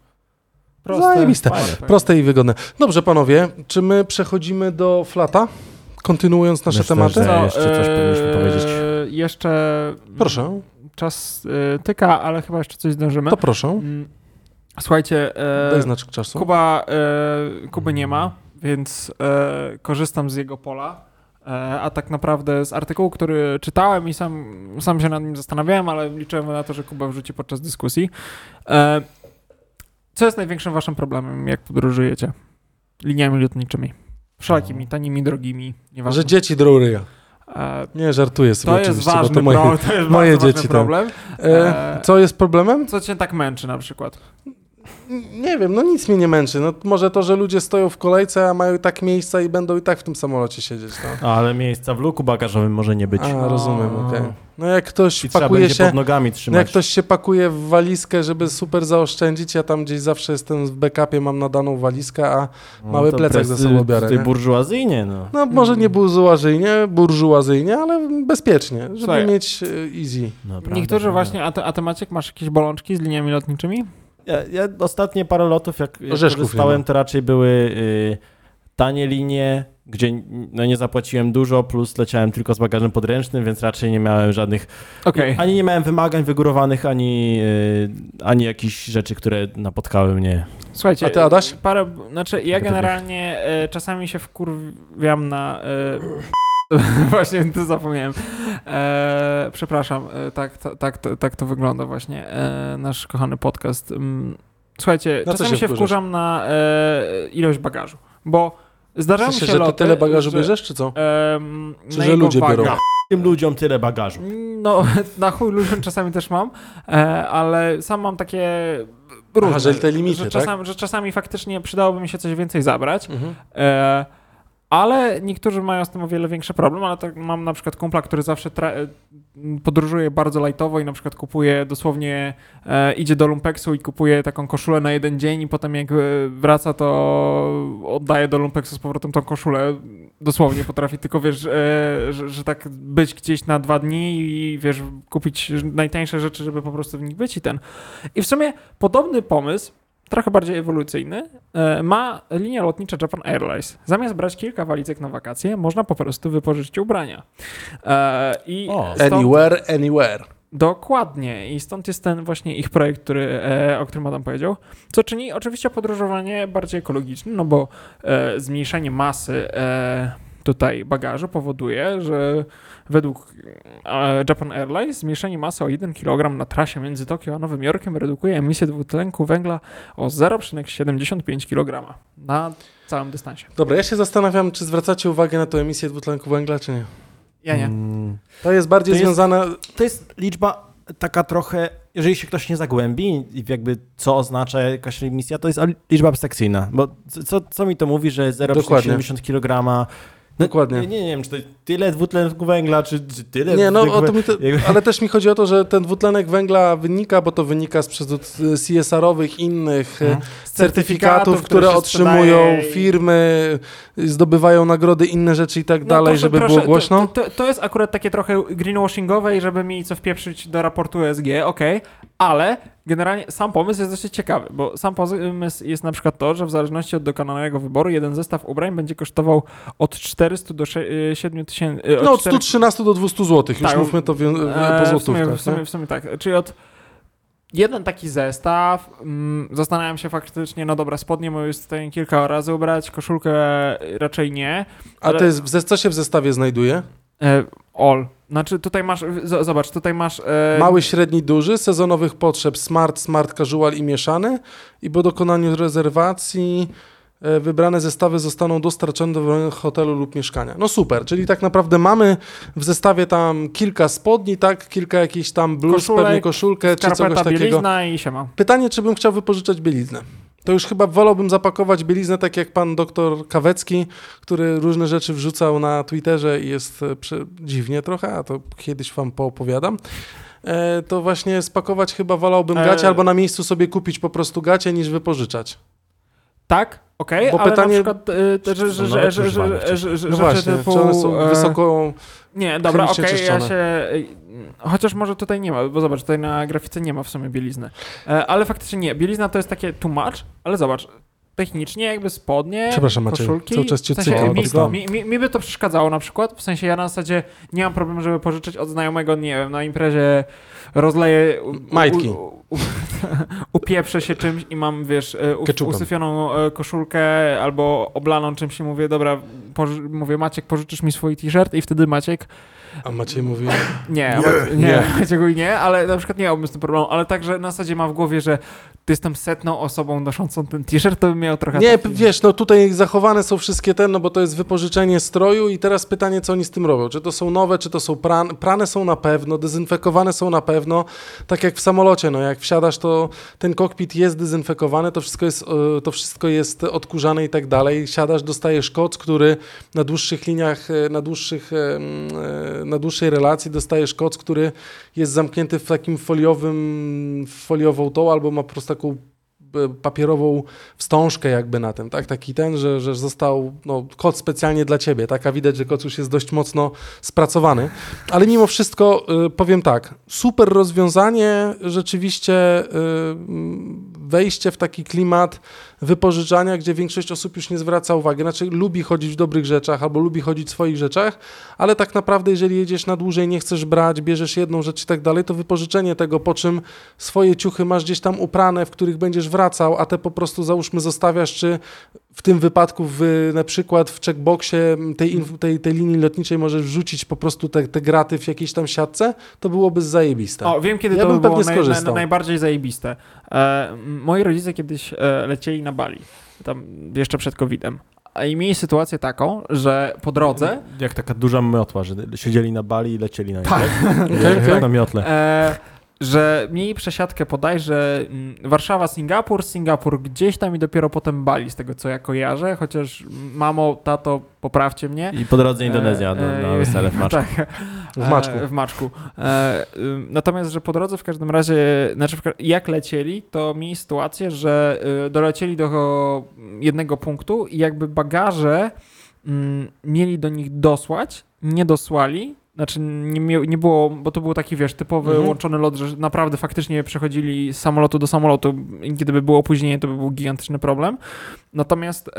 Zajebiste. fajne. Proste i wygodne. Dobrze, panowie, czy my przechodzimy do flata? Kontynuując nasze Myślę, tematy? Co, jeszcze coś powinniśmy powiedzieć. e, Jeszcze... Proszę, Czas e, tyka, ale chyba jeszcze coś zdążymy. to proszę. Mm, Słuchajcie, e, Daj znaczek czasu. Kuba, Kuby nie ma, więc korzystam z jego pola. A tak naprawdę z artykułu, który czytałem i sam, sam się nad nim zastanawiałem, ale liczyłem na to, że Kuba wrzuci podczas dyskusji. Co jest największym waszym problemem, jak podróżujecie? Liniami lotniczymi. Wszelakimi, tanimi, drogimi, nieważne. Że dzieci drą ryja. E, Nie, żartuję sobie to jest oczywiście, bo ważny to moje... problem. To jest moje ważny dzieci tam. problem. E, co jest problemem? Co cię tak męczy na przykład? Nie wiem, no nic mnie nie męczy. No, może to, że ludzie stoją w kolejce, a mają i tak miejsca i będą i tak w tym samolocie siedzieć. No. Ale miejsca w luku bagażowym może nie być. A, rozumiem, No. okej. No jak ktoś I pakuje się... pod nogami No trzymać. jak ktoś się pakuje w walizkę, żeby super zaoszczędzić, ja tam gdzieś zawsze jestem w backupie, mam nadaną walizkę, a No, mały plecak ze sobą biorę, Tutaj nie? burżuazyjnie, no. no może nie burżuazyjnie, burżuazyjnie, ale bezpiecznie, żeby Słuchaj. mieć e, easy. no prawda, Niektórzy prawda. właśnie, a ty, a Maciek, masz jakieś bolączki z liniami lotniczymi? Ja, ja ostatnie parę lotów, jak, jak korzystałem, to raczej były y, tanie linie, gdzie no, nie zapłaciłem dużo, plus leciałem tylko z bagażem podręcznym, więc raczej nie miałem żadnych, Okej. ani nie miałem wymagań wygórowanych, ani, y, ani jakichś rzeczy, które napotkały mnie. Słuchajcie, A ty, Adaś? Parę, znaczy ja generalnie e, czasami się wkurwiam na... Właśnie to zapomniałem. E, przepraszam, e, tak, to- tak, to- tak to wygląda właśnie e, nasz kochany podcast. Mm, Słuchajcie, czasami się się, wkurzasz? wkurzam na e, ilość bagażu, bo W zdarzają sensie, się że ty loty, tyle bagażu że, bierzesz, czy co? Czy że ludzie biorą? Tym ludziom tyle bagażu. No, na chuj ludziom czasami też mam, e, ale sam mam takie różne, Aha, że te limity, że, tak? czasami, że czasami faktycznie przydałoby mi się coś więcej zabrać, Mhm. e, ale niektórzy mają z tym o wiele większy problem, ale tak mam na przykład kumpla, który zawsze podróżuje bardzo lajtowo i na przykład kupuje dosłownie, e, idzie do Lumpeksu i kupuje taką koszulę na jeden dzień i potem jak e, wraca, to oddaje do Lumpeksu z powrotem tą koszulę. Dosłownie potrafi tylko, wiesz, e, że, że tak być gdzieś na dwa dni i wiesz, kupić najtańsze rzeczy, żeby po prostu w nich być i ten. I w sumie podobny pomysł, trochę bardziej ewolucyjny, e, ma linia lotnicza Japan Airlines. Zamiast brać kilka walizek na wakacje, można po prostu wypożyczyć ubrania. E, I O. stąd, Anywhere, anywhere. Dokładnie. I stąd jest ten właśnie ich projekt, który, e, o którym Adam powiedział, co czyni oczywiście podróżowanie bardziej ekologiczne, no bo zmniejszenie masy tutaj bagażu powoduje, że według Japan Airlines zmniejszenie masy o 1 kg na trasie między Tokio a Nowym Jorkiem redukuje emisję dwutlenku węgla o 0,75 kg na całym dystansie. Dobra, ja się zastanawiam, czy zwracacie uwagę na tę emisję dwutlenku węgla, czy nie? Ja nie. Mm, To jest bardziej To jest- związane... To jest liczba taka trochę, jeżeli się ktoś nie zagłębi i jakby co oznacza jakaś emisja, to jest liczba abstrakcyjna, bo co, co mi to mówi, że Dokładnie. 0,70 kg Dokładnie. Nie, nie wiem, czy to tyle dwutlenku węgla, czy, czy tyle... Nie, no o ale też mi chodzi o to, że ten dwutlenek węgla wynika, bo to wynika z przezut CSR-owych innych e, Mhm. certyfikatów, które, się otrzymują i- firmy, zdobywają nagrody, inne rzeczy i tak No dalej, proszę, żeby proszę, było głośno. To, to, to jest akurat takie trochę greenwashingowe i żeby mi co wpieprzyć do raportu ESG, okej, ale generalnie sam pomysł jest dosyć ciekawy, bo sam pomysł jest na przykład to, że w zależności od dokonanego wyboru jeden zestaw ubrań będzie kosztował od 400 do 7 tysięcy... e, No od 113 do 200 zł, już Tak, mówmy to wią- po E, w, sumie, złotówkach. w, sumie, w sumie tak. Czyli od jeden taki zestaw, mm, zastanawiam się faktycznie, no dobra, spodnie mogę w stanie kilka razy ubrać, koszulkę raczej nie. A to jest, w co się w zestawie znajduje? E, all. Znaczy tutaj masz, zobacz, tutaj masz... E, Mały, średni, duży, sezonowych potrzeb smart, smart, casual i mieszany i po dokonaniu rezerwacji e, wybrane zestawy zostaną dostarczone do hotelu lub mieszkania. No super, czyli tak naprawdę mamy w zestawie tam kilka spodni, tak, kilka jakichś tam bluz, Koszulek, pewnie koszulkę czy czegoś takiego. i siema. Pytanie, czy bym chciał wypożyczać bieliznę. To już chyba wolałbym zapakować bieliznę tak jak pan doktor Kawecki, który różne rzeczy wrzucał na Twitterze i jest e, dziwnie trochę, a to kiedyś wam poopowiadam. E, to właśnie spakować chyba wolałbym E, gacie albo na miejscu sobie kupić po prostu gacie niż wypożyczać. Tak, okej, Bo ale pytanie- na przykład, y, te, że, że, No, że, nawet że, że, używane że, że, że, No właśnie, typu, czy one są e, wysoko... Nie, dobra, okej, chemicznie ja się... Chociaż może tutaj nie ma, bo zobacz, tutaj na grafice nie ma w sumie bielizny. E, Ale faktycznie nie, bielizna to jest takie tłumacz, ale zobacz, technicznie jakby spodnie, Przepraszam, Maciej, koszulki... cały czas cię w sensie, mi, mi, mi, mi by to przeszkadzało na przykład, w sensie ja na zasadzie nie mam problemu, żeby pożyczyć od znajomego, nie wiem, na imprezie rozleję... u- Majtki. U, u, upieprzę się czymś i mam, wiesz, e, u, usyfioną e, koszulkę albo oblaną czymś i mówię, dobra, poży, mówię, Maciek, pożyczysz mi swój t-shirt i wtedy Maciek A Maciej mówi, nie, Nie, nie, nie. Nie, ale na przykład nie miałbym z tym problemu, ale także na zasadzie ma w głowie, że jestem setną osobą noszącą ten t-shirt, to bym miał trochę Nie, taki- wiesz, no tutaj zachowane są wszystkie te, no bo to jest wypożyczenie stroju i teraz pytanie, co oni z tym robią. Czy to są nowe, czy to są prane? Prane są na pewno, dezynfekowane są na pewno. Tak jak w samolocie, no jak wsiadasz, to ten kokpit jest dezynfekowany, to wszystko jest, e, to wszystko jest odkurzane i tak dalej. Siadasz, dostajesz koc, który na dłuższych liniach, e, na dłuższych, e, na dłuższej relacji dostajesz koc, który jest zamknięty w takim foliowym, foliową tą, albo ma po prostu taką e, papierową wstążkę jakby na tym, tak? Taki ten, że, że został no, kod specjalnie dla ciebie, tak? A widać, że kod już jest dość mocno spracowany. Ale mimo wszystko y, powiem tak, super rozwiązanie, rzeczywiście y, wejście w taki klimat wypożyczania, gdzie większość osób już nie zwraca uwagi, znaczy lubi chodzić w dobrych rzeczach albo lubi chodzić w swoich rzeczach, ale tak naprawdę jeżeli jedziesz na dłużej, nie chcesz brać, bierzesz jedną rzecz i tak dalej, to wypożyczenie tego, po czym swoje ciuchy masz gdzieś tam uprane, w których będziesz wracał, a te po prostu załóżmy zostawiasz, czy w tym wypadku w, na przykład w checkboxie tej, tej, tej linii lotniczej możesz wrzucić po prostu te, te graty w jakiejś tam siatce, to byłoby zajebiste. O, wiem, kiedy Ja to bym by było pewnie naj, naj, najbardziej zajebiste. E, moi rodzice kiedyś e, lecieli na Bali, tam jeszcze przed COVID-em. A I mieli sytuację taką, że po drodze Jak taka duża miotła, że siedzieli na bali i lecieli na. Tak. Okej, okej. Na miotle. E, że mieli przesiadkę bodajże mm, Warszawa, Singapur, Singapur gdzieś tam i dopiero potem Bali, z tego co ja kojarzę, chociaż mamo, tato, poprawcie mnie. I po drodze Indonezja na, na E, wesele w Maczku. Tak, W Maczku. E, w Maczku. E, natomiast, że po drodze w każdym razie, znaczy jak lecieli, to mieli sytuację, że y, dolecieli do jednego punktu i jakby bagaże mm, mieli do nich dosłać, nie dosłali. Znaczy nie, nie było, bo to był taki, wiesz, typowy Mhm. łączony lot, że naprawdę faktycznie przechodzili z samolotu do samolotu i gdyby było opóźnienie, to by był gigantyczny problem. Natomiast, e,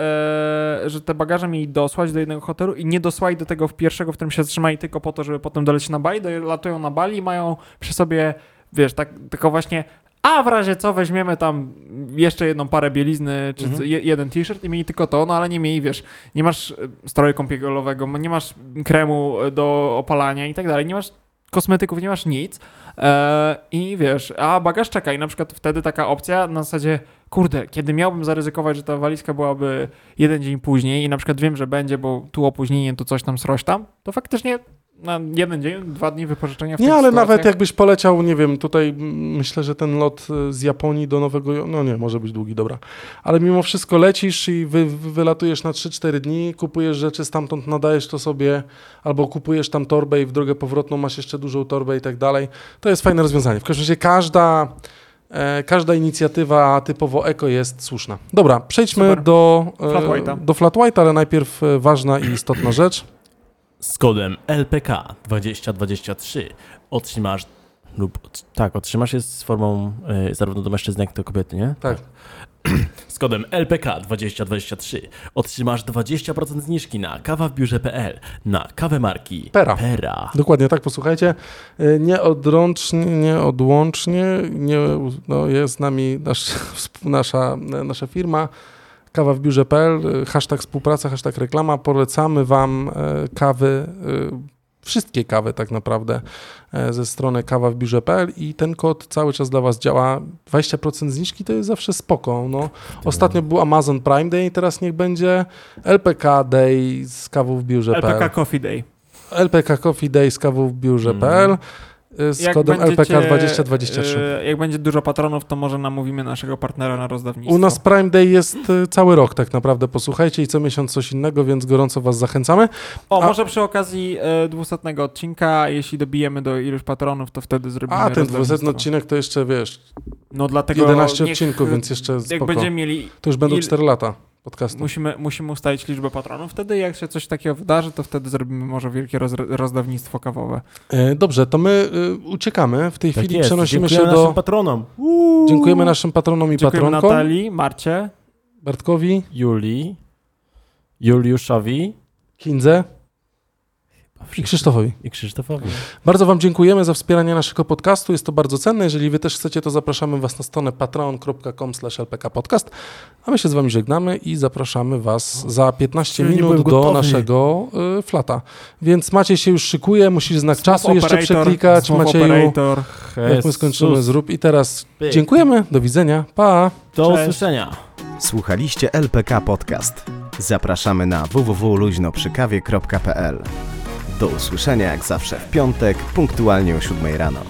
że te bagaże mieli dosłać do jednego hotelu i nie dosłali do tego w pierwszego, w którym się zatrzymali tylko po to, żeby potem dolecieć na Bali, dolatują na Bali i mają przy sobie, wiesz, tak, tylko właśnie a w razie co weźmiemy tam jeszcze jedną parę bielizny, czy Mhm. je, jeden t-shirt i mieli tylko to, no ale nie mieli, wiesz, nie masz e, stroju kąpielowego, nie masz kremu e, do opalania i tak dalej, nie masz kosmetyków, nie masz nic e, i wiesz, a bagaż czeka i na przykład wtedy taka opcja na zasadzie, kurde, kiedy miałbym zaryzykować, że ta walizka byłaby jeden dzień później i na przykład wiem, że będzie, bo tu opóźnienie, tu coś tam, sroś tam, to faktycznie na jeden dzień, dwa dni wypożyczenia w Nie, ale nawet sytuacjach- jakbyś poleciał, nie wiem, tutaj myślę, że ten lot y, z Japonii do Nowego no nie, może być długi, dobra. Ale mimo wszystko lecisz i wy, wy, wylatujesz na 3-4 dni, kupujesz rzeczy, stamtąd nadajesz to sobie, albo kupujesz tam torbę i w drogę powrotną masz jeszcze dużą torbę i tak dalej. To jest fajne rozwiązanie. W każdym razie każda, e, każda inicjatywa typowo eko jest słuszna. Dobra, przejdźmy Super. do, Flat White'a. do Flat White, ale najpierw e, ważna i istotna rzecz. Z kodem LPK 2023 otrzymasz lub tak, otrzymasz jest z formą y, zarówno do mężczyzn, jak i do kobiety, nie? Tak. Z kodem LPK 2023 otrzymasz 20% zniżki na kawa w biurze.pl na kawę marki Pera. Pera. Dokładnie tak, posłuchajcie. E, Nieodrącznie, nieodłącznie nie, no jest z nami nasz, nasza, nasza firma kawa w biurze.pl, e, hashtag współpraca, hashtag reklama. Polecamy Wam e, kawy e, wszystkie kawy tak naprawdę e, ze strony kawa w biurze.pl i ten kod cały czas dla Was działa. 20% zniżki to jest zawsze spoko. No, ostatnio był Amazon Prime Day, teraz niech będzie LPK Day z kawą w biurze.pl. LPK Coffee Day. LPK Coffee Day z kawą w biurze.pl y, z Jak kodem będziecie, LPK 2023. e, Jak będzie dużo patronów, to może namówimy naszego partnera na rozdawnictwo. U nas Prime Day jest y, cały rok tak naprawdę, posłuchajcie i co miesiąc coś innego, więc gorąco Was zachęcamy. O, A- może przy okazji e, 200 odcinka, jeśli dobijemy do iluś patronów, to wtedy zrobimy A ten 200 rozdawnictwo. odcinek to jeszcze, wiesz, No dlatego 11 niech, odcinków, więc jeszcze Jak spoko. będziemy mieli, To już będą il- 4 lata podcastu. musimy, musimy ustalić liczbę patronów. Wtedy jak się coś takiego wydarzy, to wtedy zrobimy może wielkie roz, rozdawnictwo kawowe. E, Dobrze, to my y, uciekamy. W tej Tak chwili jest. przenosimy się Dziękujemy do... naszym patronom. Dziękujemy naszym patronom i Dziękujemy patronkom. Natalii, Marcie, Bartkowi, Julii, Juliuszowi Kindze i Krzysztofowi. i Krzysztofowi. Bardzo Wam dziękujemy za wspieranie naszego podcastu. Jest to bardzo cenne. Jeżeli Wy też chcecie, to zapraszamy Was na stronę patreon.com lpkpodcast. A my się z Wami żegnamy i zapraszamy Was za 15 Czyli minut do naszego y, flata. Więc Macie się już szykuje, musisz znak czasu jeszcze operator, przeklikać. smooth Macieju, operator. jak my skończymy, zrób. I teraz Pyk. dziękujemy, do widzenia, pa! Do Cześć. usłyszenia. Słuchaliście LPK Podcast. Zapraszamy na www.luźnoprzykawie.pl. Do usłyszenia jak zawsze w piątek, punktualnie o 7 rano.